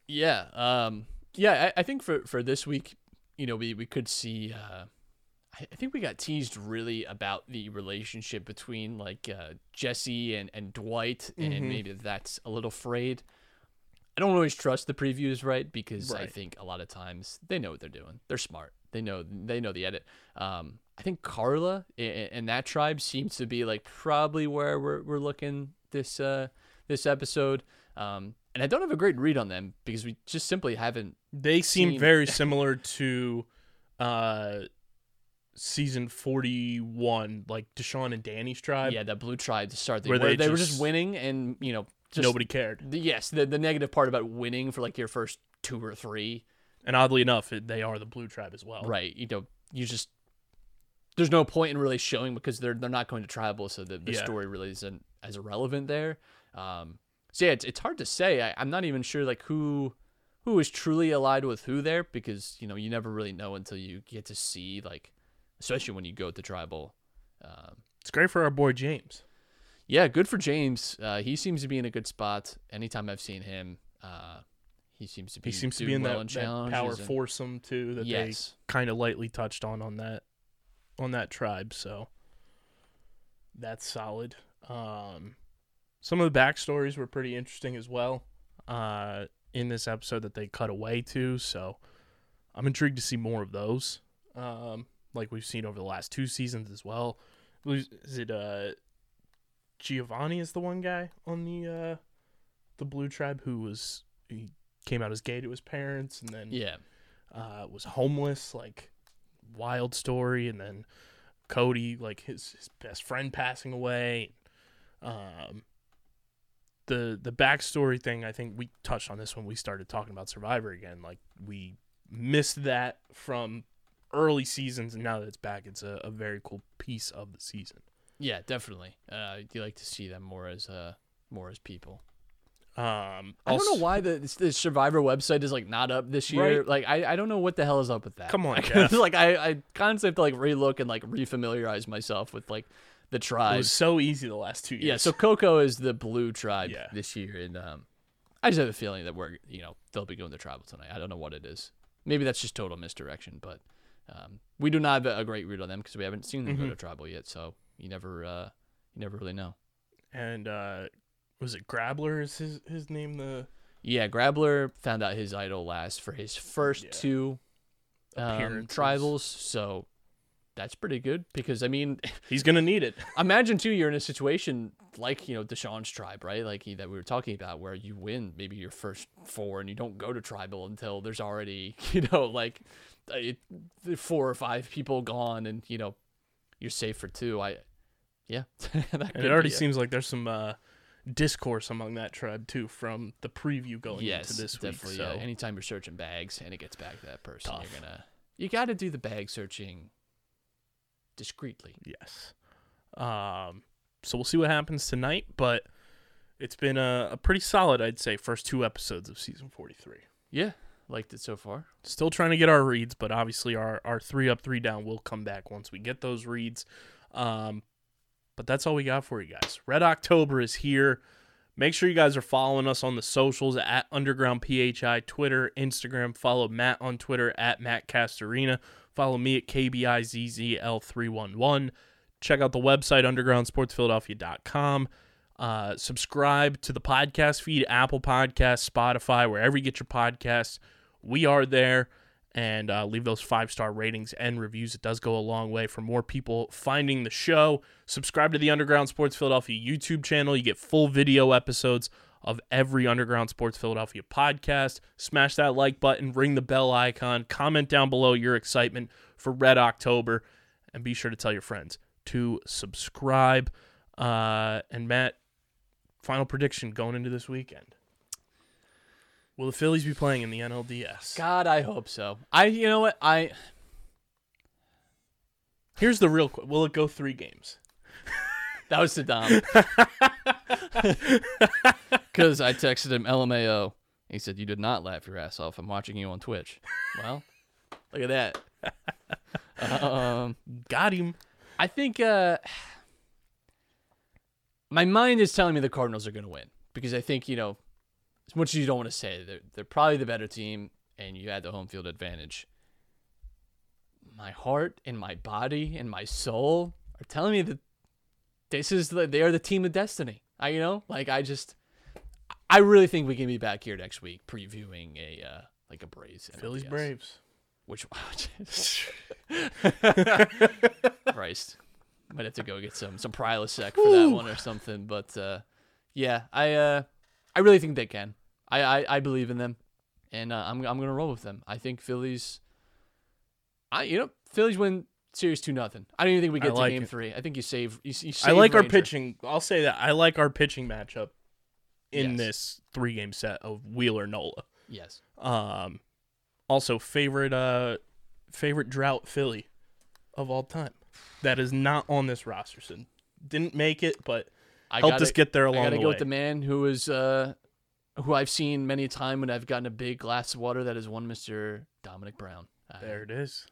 Yeah, um, yeah. I, I think for for this week, you know, we we could see. Uh, I, I think we got teased really about the relationship between like uh, Jesse and and Dwight, Mm-hmm. and maybe that's a little frayed. I don't always trust the previews, right? Because I think a lot of times they know what they're doing. They're smart. They know they know the edit. Um, I think Karla and that tribe seems to be like probably where we're we're looking this uh this episode. Um, and I don't have a great read on them because we just simply haven't. They seem Seen- very (laughs) similar to uh, season 41, like Deshawn and Danny's tribe. yeah, that blue tribe to start the Where where, they they, were just- just winning and you know just, Nobody cared. The, yes, the the negative part about winning for like your first two or three, And oddly enough, it, they are the blue tribe as well. right? You know, you just there's no point in really showing because they're they're not going to tribal, so the, the Yeah. story really isn't as relevant there. Um, so yeah, it's, it's hard to say. I, I'm not even sure like who who is truly allied with who there because you know you never really know until you get to see like, especially when you go to tribal. Um, It's great for our boy James. Yeah, good for James. Uh, he seems to be in a good spot. Anytime I've seen him, uh, he seems to be He seems to be in well that, that power and- foursome too that Yes. they kind of lightly touched on on that on that tribe. So that's solid. Um, some of the backstories were pretty interesting as well uh, in this episode that they cut away to. So I'm intrigued to see more of those, um, like we've seen over the last two seasons as well. Is it uh, Giovanni is the one guy on the uh, the Blue Tribe who was he came out as gay to his parents and then Yeah, uh, was homeless, like wild story, and then Cody, like his, his best friend passing away. Um, the the backstory thing, I think we touched on this when we started talking about Survivor again. Like we missed that from early seasons, and now that it's back, it's a, a very cool piece of the season. Yeah, definitely. Uh, you like to see them more as uh more as people. Um, I don't know why the the Survivor website is like not up this year. Right. Like I, I don't know what the hell is up with that. Come on, like, (laughs) Jeff. like I I constantly have to like relook and like refamiliarize myself with like the tribe. It was so easy the last two years. Yeah, so Coco is the blue tribe Yeah. this year, and um, I just have a feeling that we're you know they'll be going to tribal tonight. I don't know what it is. Maybe that's just total misdirection, but um, we do not have a great read on them because we haven't seen them Mm-hmm. go to tribal yet. So you never uh, you never really know. and uh, was it Gabler? Is his his name the Yeah, Gabler found out his idol last for his first Yeah. two um, tribals, so that's pretty good because I mean. (laughs) He's gonna need it. imagine too you're in a situation like you know Deshawn's tribe right like he, that we were talking about where you win maybe your first four and you don't go to tribal until there's already (laughs) you know like uh, four or five people gone and you know you're safe for two i yeah (laughs) it already seems like there's some uh, discourse among that tribe too from the preview going yes into this week. So yeah. anytime you're searching bags and it gets back to that person Tough. you're gonna you got to do the bag searching discreetly yes. Um, so we'll see what happens tonight, but it's been a, a pretty solid, I'd say, first two episodes of season 43. yeah liked it so far Still trying to get our reads, but obviously our, our three up, three down will come back once we get those reads. Um, but that's all we got for you guys. Red October is here. Make sure you guys are following us on the socials at Underground PHI, Twitter, Instagram. Follow Matt on Twitter at Matt Castorina. Follow me at KBIZZL311. Check out the website, undergroundsportsphiladelphia.com. Uh, subscribe to the podcast feed, Apple Podcasts, Spotify, wherever you get your podcasts. We are there. And uh, leave those five star ratings and reviews. It does go a long way for more people finding the show. Subscribe to the Underground Sports Philadelphia YouTube channel. You get full video episodes of every Underground Sports Philadelphia podcast. Smash that like button, ring the bell icon, comment down below your excitement for Red October, and be sure to tell your friends to subscribe. Uh, and Matt, final prediction going into this weekend. Will the Phillies be playing in the NLDS? god i hope so i you know what i Here's the real question. Will it go three games? (laughs) That was Saddam. (laughs) Because I texted him LMAO. He said, You did not laugh your ass off. I'm watching you on Twitch. Well, look at that. (laughs) um, Got him. I think uh, my mind is telling me the Cardinals are going to win because I think, you know, as much as you don't want to say, they're, they're probably the better team and you had the home field advantage. My heart and my body and my soul are telling me that this is the, they are the team of destiny. I you know like I just I really think we can be back here next week previewing a uh, like a Braves Phillies. Braves. Which (laughs) (laughs) Christ, might have to go get some some Prilosec for that one or something. But uh, yeah, I uh, I really think they can. I, I, I believe in them, and uh, I'm I'm gonna roll with them. I think Phillies. I you know Phillies win series two nothing. I don't even think we I get to like game it. three. I think you save you, you I save like our pitching. I'll say that. I like our pitching matchup in Yes. this three game set of Wheeler Nola. Yes. Um, also favorite uh favorite drought Philly. of all time. That is not on this roster. So didn't make it, but I helped gotta- us get there along I gotta the go way. with the man who is uh, who I've seen many a time when I've gotten a big glass of water. That is one Mister Dominic Brown. Uh, there it is.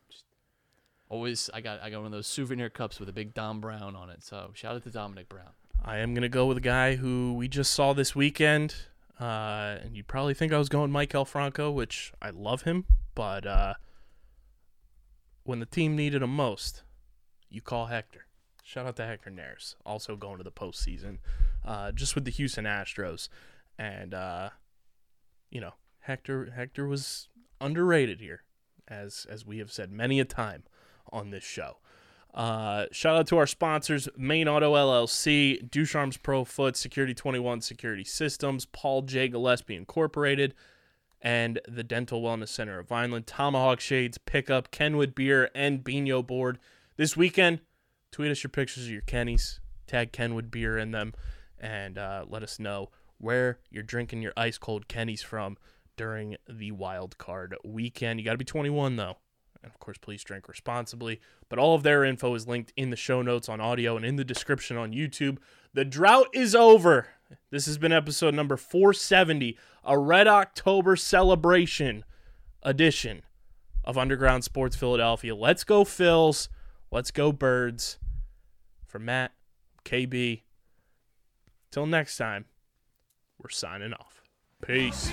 Always, I got I got one of those souvenir cups with a big Dom Brown on it. So shout out to Dominic Brown. I am gonna go with a guy who we just saw this weekend, uh, and you probably think I was going Maikel Franco, which I love him, but uh, when the team needed him most, you call Hector. Shout out to Hector Neris, also going to the postseason, uh, just with the Houston Astros, and uh, you know Hector Hector was underrated here, as as we have said many a time on this show. Uh, shout out to our sponsors, Main Auto LLC, Ducharme's Pro Foot, Security 21 Security Systems, Paul J. Gillespie Incorporated, and the Dental Wellness Center of Vineland, Tomahawk Shades, Pickup, Kenwood Beer, and Binho Board. This weekend, tweet us your pictures of your Kennys, tag Kenwood Beer in them, and uh, let us know where you're drinking your ice cold Kenny's from during the wild card weekend. You got to be 21 though. And of course, please drink responsibly. But all of their info is linked in the show notes on audio and in the description on YouTube. The drought is over. This has been episode number 470, a Red October celebration edition of Underground Sports Philadelphia. Let's go, Phils. Let's go, Birds. For Matt, KB. Till next time, we're signing off. Peace.